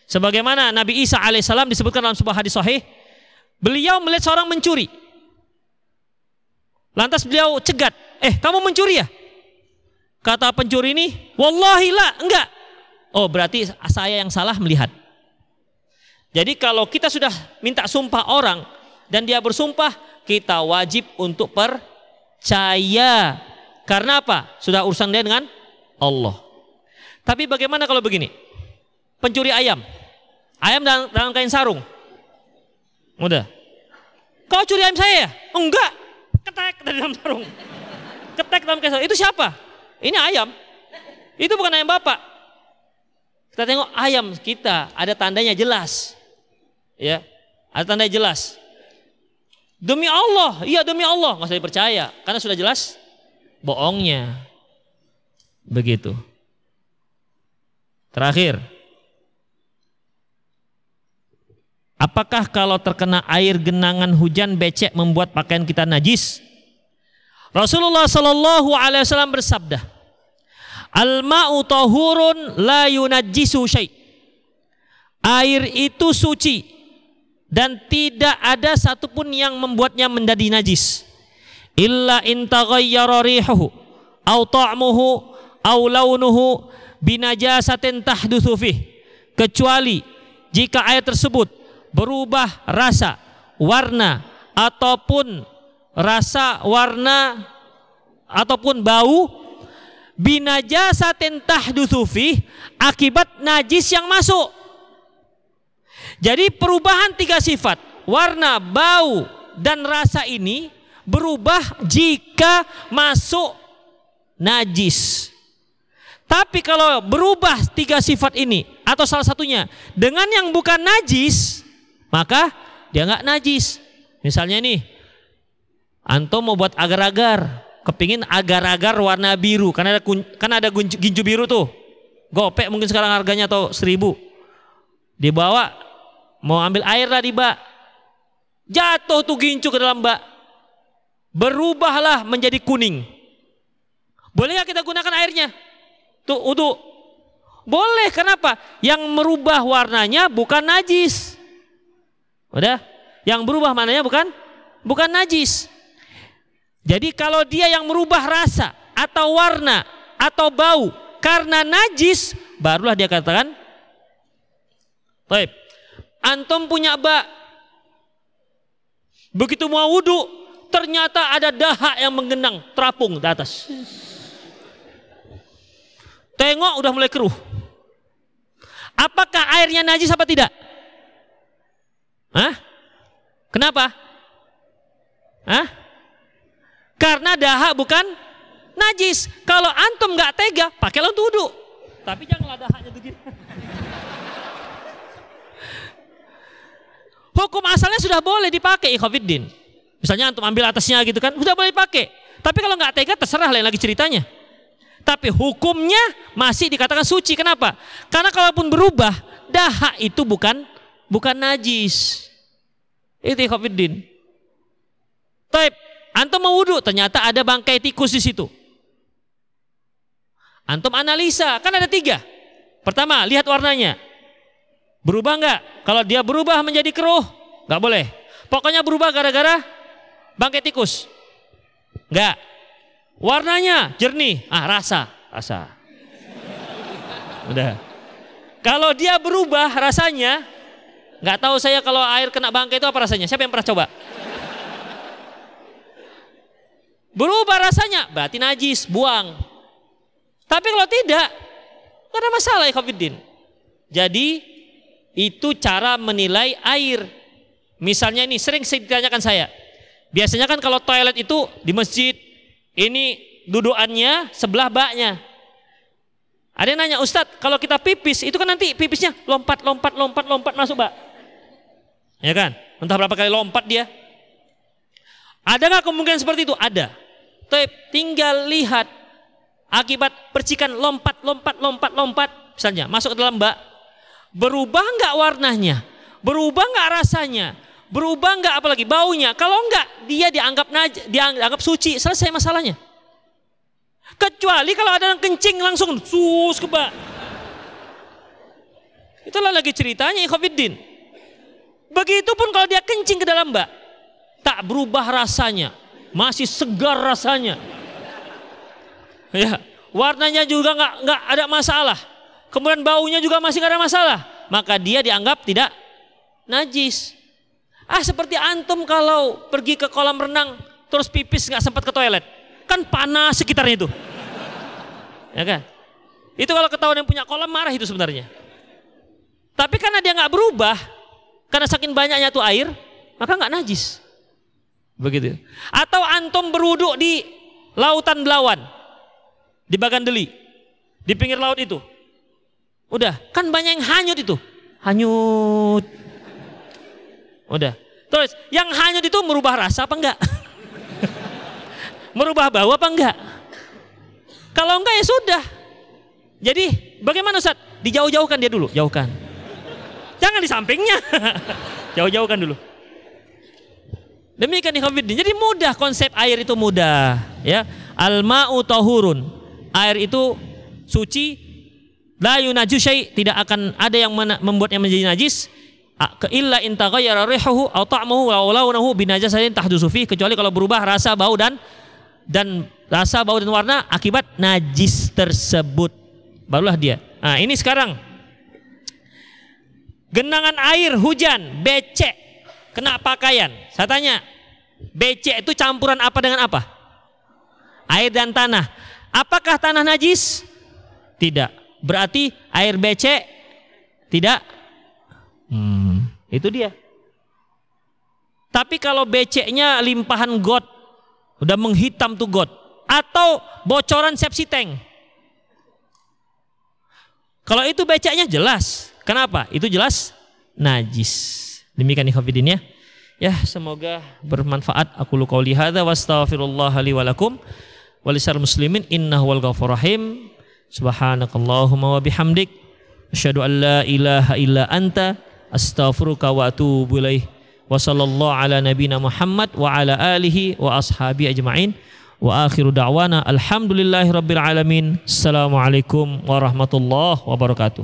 Sebagaimana Nabi Isa alaihissalam disebutkan dalam sebuah hadis sahih, Beliau melihat seorang mencuri. Lantas beliau cegat, eh kamu mencuri ya? Kata pencuri ini, wallahi lah, enggak. Oh berarti saya yang salah melihat. Jadi kalau kita sudah minta sumpah orang dan dia bersumpah, kita wajib untuk percaya. Karena apa? Sudah urusan dia dengan Allah. Tapi bagaimana kalau begini? Pencuri ayam. Ayam dalam, dalam kain sarung. Udah. Kau curi ayam saya ya? enggak. Ketek dari dalam sarung. Ketek dalam sarung. Itu siapa? Ini ayam. Itu bukan ayam bapak. Kita tengok ayam kita ada tandanya jelas. Ya. Ada tandanya jelas. Demi Allah, iya demi Allah, nggak usah dipercaya karena sudah jelas bohongnya. Begitu. Terakhir, Apakah kalau terkena air genangan hujan becek membuat pakaian kita najis? Rasulullah Shallallahu Alaihi Wasallam bersabda, Al ma'u tahurun la yunajjisu syai. Air itu suci dan tidak ada satupun yang membuatnya menjadi najis. Illa in taghayyara rihuhu aw ta'muhu aw launuhu binajasatin tahdutsu fih. Kecuali jika air tersebut berubah rasa, warna ataupun rasa, warna ataupun bau binajasatin tahdutsu fi akibat najis yang masuk. Jadi perubahan tiga sifat, warna, bau dan rasa ini berubah jika masuk najis. Tapi kalau berubah tiga sifat ini atau salah satunya dengan yang bukan najis, maka dia nggak najis. Misalnya nih, antum mau buat agar-agar, kepingin agar-agar warna biru, karena ada kan ada ginju biru tuh, gopek mungkin sekarang harganya atau seribu, dibawa mau ambil air lah di bak, jatuh tuh ginju ke dalam bak, berubahlah menjadi kuning. Boleh nggak kita gunakan airnya? Tuh untuk boleh, kenapa? Yang merubah warnanya bukan najis. Udah? Yang berubah mananya bukan bukan najis. Jadi kalau dia yang merubah rasa atau warna atau bau karena najis, barulah dia katakan Baik. Antum punya bak. Begitu mau wudhu, ternyata ada dahak yang menggenang terapung di atas. Tengok udah mulai keruh. Apakah airnya najis apa tidak? Hah? Kenapa? Hah? Karena dahak bukan najis. Kalau antum nggak tega, pakailah untuk wudhu. Tapi janganlah dahaknya begitu. Hukum asalnya sudah boleh dipakai ikhwafiddin. Misalnya antum ambil atasnya gitu kan, sudah boleh dipakai. Tapi kalau nggak tega terserah lain lagi ceritanya. Tapi hukumnya masih dikatakan suci. Kenapa? Karena kalaupun berubah, dahak itu bukan bukan najis. Itu ikhwafiddin. Taib, antum mau wudhu, ternyata ada bangkai tikus di situ. Antum analisa, kan ada tiga. Pertama, lihat warnanya. Berubah enggak? Kalau dia berubah menjadi keruh, enggak boleh. Pokoknya berubah gara-gara bangkai tikus. Enggak. Warnanya jernih, ah rasa, rasa. Udah. Kalau dia berubah rasanya Nggak tahu saya kalau air kena bangkai itu apa rasanya? Siapa yang pernah coba? Berubah rasanya, berarti najis, buang. Tapi kalau tidak, nggak ada masalah ya Jadi itu cara menilai air. Misalnya ini sering ditanyakan saya. Biasanya kan kalau toilet itu di masjid, ini dudukannya sebelah baknya. Ada yang nanya, Ustadz, kalau kita pipis, itu kan nanti pipisnya lompat, lompat, lompat, lompat masuk bak. Ya kan? Entah berapa kali lompat dia. Ada nggak kemungkinan seperti itu? Ada. Tapi tinggal lihat akibat percikan lompat, lompat, lompat, lompat, misalnya masuk ke dalam bak, berubah nggak warnanya, berubah nggak rasanya, berubah nggak apalagi baunya. Kalau nggak, dia dianggap naj, dianggap suci, selesai masalahnya. Kecuali kalau ada yang kencing langsung sus ke bak. Itulah lagi ceritanya Ikhobiddin. Begitupun kalau dia kencing ke dalam bak, tak berubah rasanya, masih segar rasanya. Ya, warnanya juga nggak nggak ada masalah. Kemudian baunya juga masih nggak ada masalah. Maka dia dianggap tidak najis. Ah seperti antum kalau pergi ke kolam renang terus pipis nggak sempat ke toilet, kan panas sekitarnya itu. Ya kan? Itu kalau ketahuan yang punya kolam marah itu sebenarnya. Tapi karena dia nggak berubah, karena saking banyaknya tuh air, maka nggak najis. Begitu. Atau antum berwuduk di lautan Belawan, di Bagandeli, di pinggir laut itu. Udah, kan banyak yang hanyut itu. Hanyut. Udah. Terus, yang hanyut itu merubah rasa apa enggak? merubah bau apa enggak? Kalau enggak ya sudah. Jadi, bagaimana Ustaz? Dijauh-jauhkan dia dulu, jauhkan. Jangan di sampingnya. Jauh-jauhkan dulu. Demikian ikhwatiddin. Jadi mudah konsep air itu mudah, ya. Al-ma'u tahurun. Air itu suci. La yunaju syai, tidak akan ada yang membuatnya menjadi najis illa in taghayyara rihuhu aw ta'muhu aw launuhu binajasatin tahdusu fi kecuali kalau berubah rasa bau dan dan rasa bau dan warna akibat najis tersebut barulah dia nah ini sekarang genangan air hujan becek kena pakaian. Saya tanya, becek itu campuran apa dengan apa? Air dan tanah. Apakah tanah najis? Tidak. Berarti air becek tidak? Hmm, itu dia. Tapi kalau beceknya limpahan got, udah menghitam tuh got, atau bocoran sepsi tank. Kalau itu beceknya jelas. Kenapa? Itu jelas najis. Demikian ikhwatiddin ya. Ya, semoga bermanfaat. Aku lu qauli hadza wa astaghfirullah li wa lakum muslimin innahu wal ghafur rahim. Subhanakallahumma wa bihamdik asyhadu an la ilaha illa anta astaghfiruka wa atubu ilaih. Wa sallallahu ala nabiyyina Muhammad wa ala alihi wa ashabi ajma'in. Wa akhiru da'wana alhamdulillahi rabbil alamin. Assalamualaikum warahmatullahi wabarakatuh.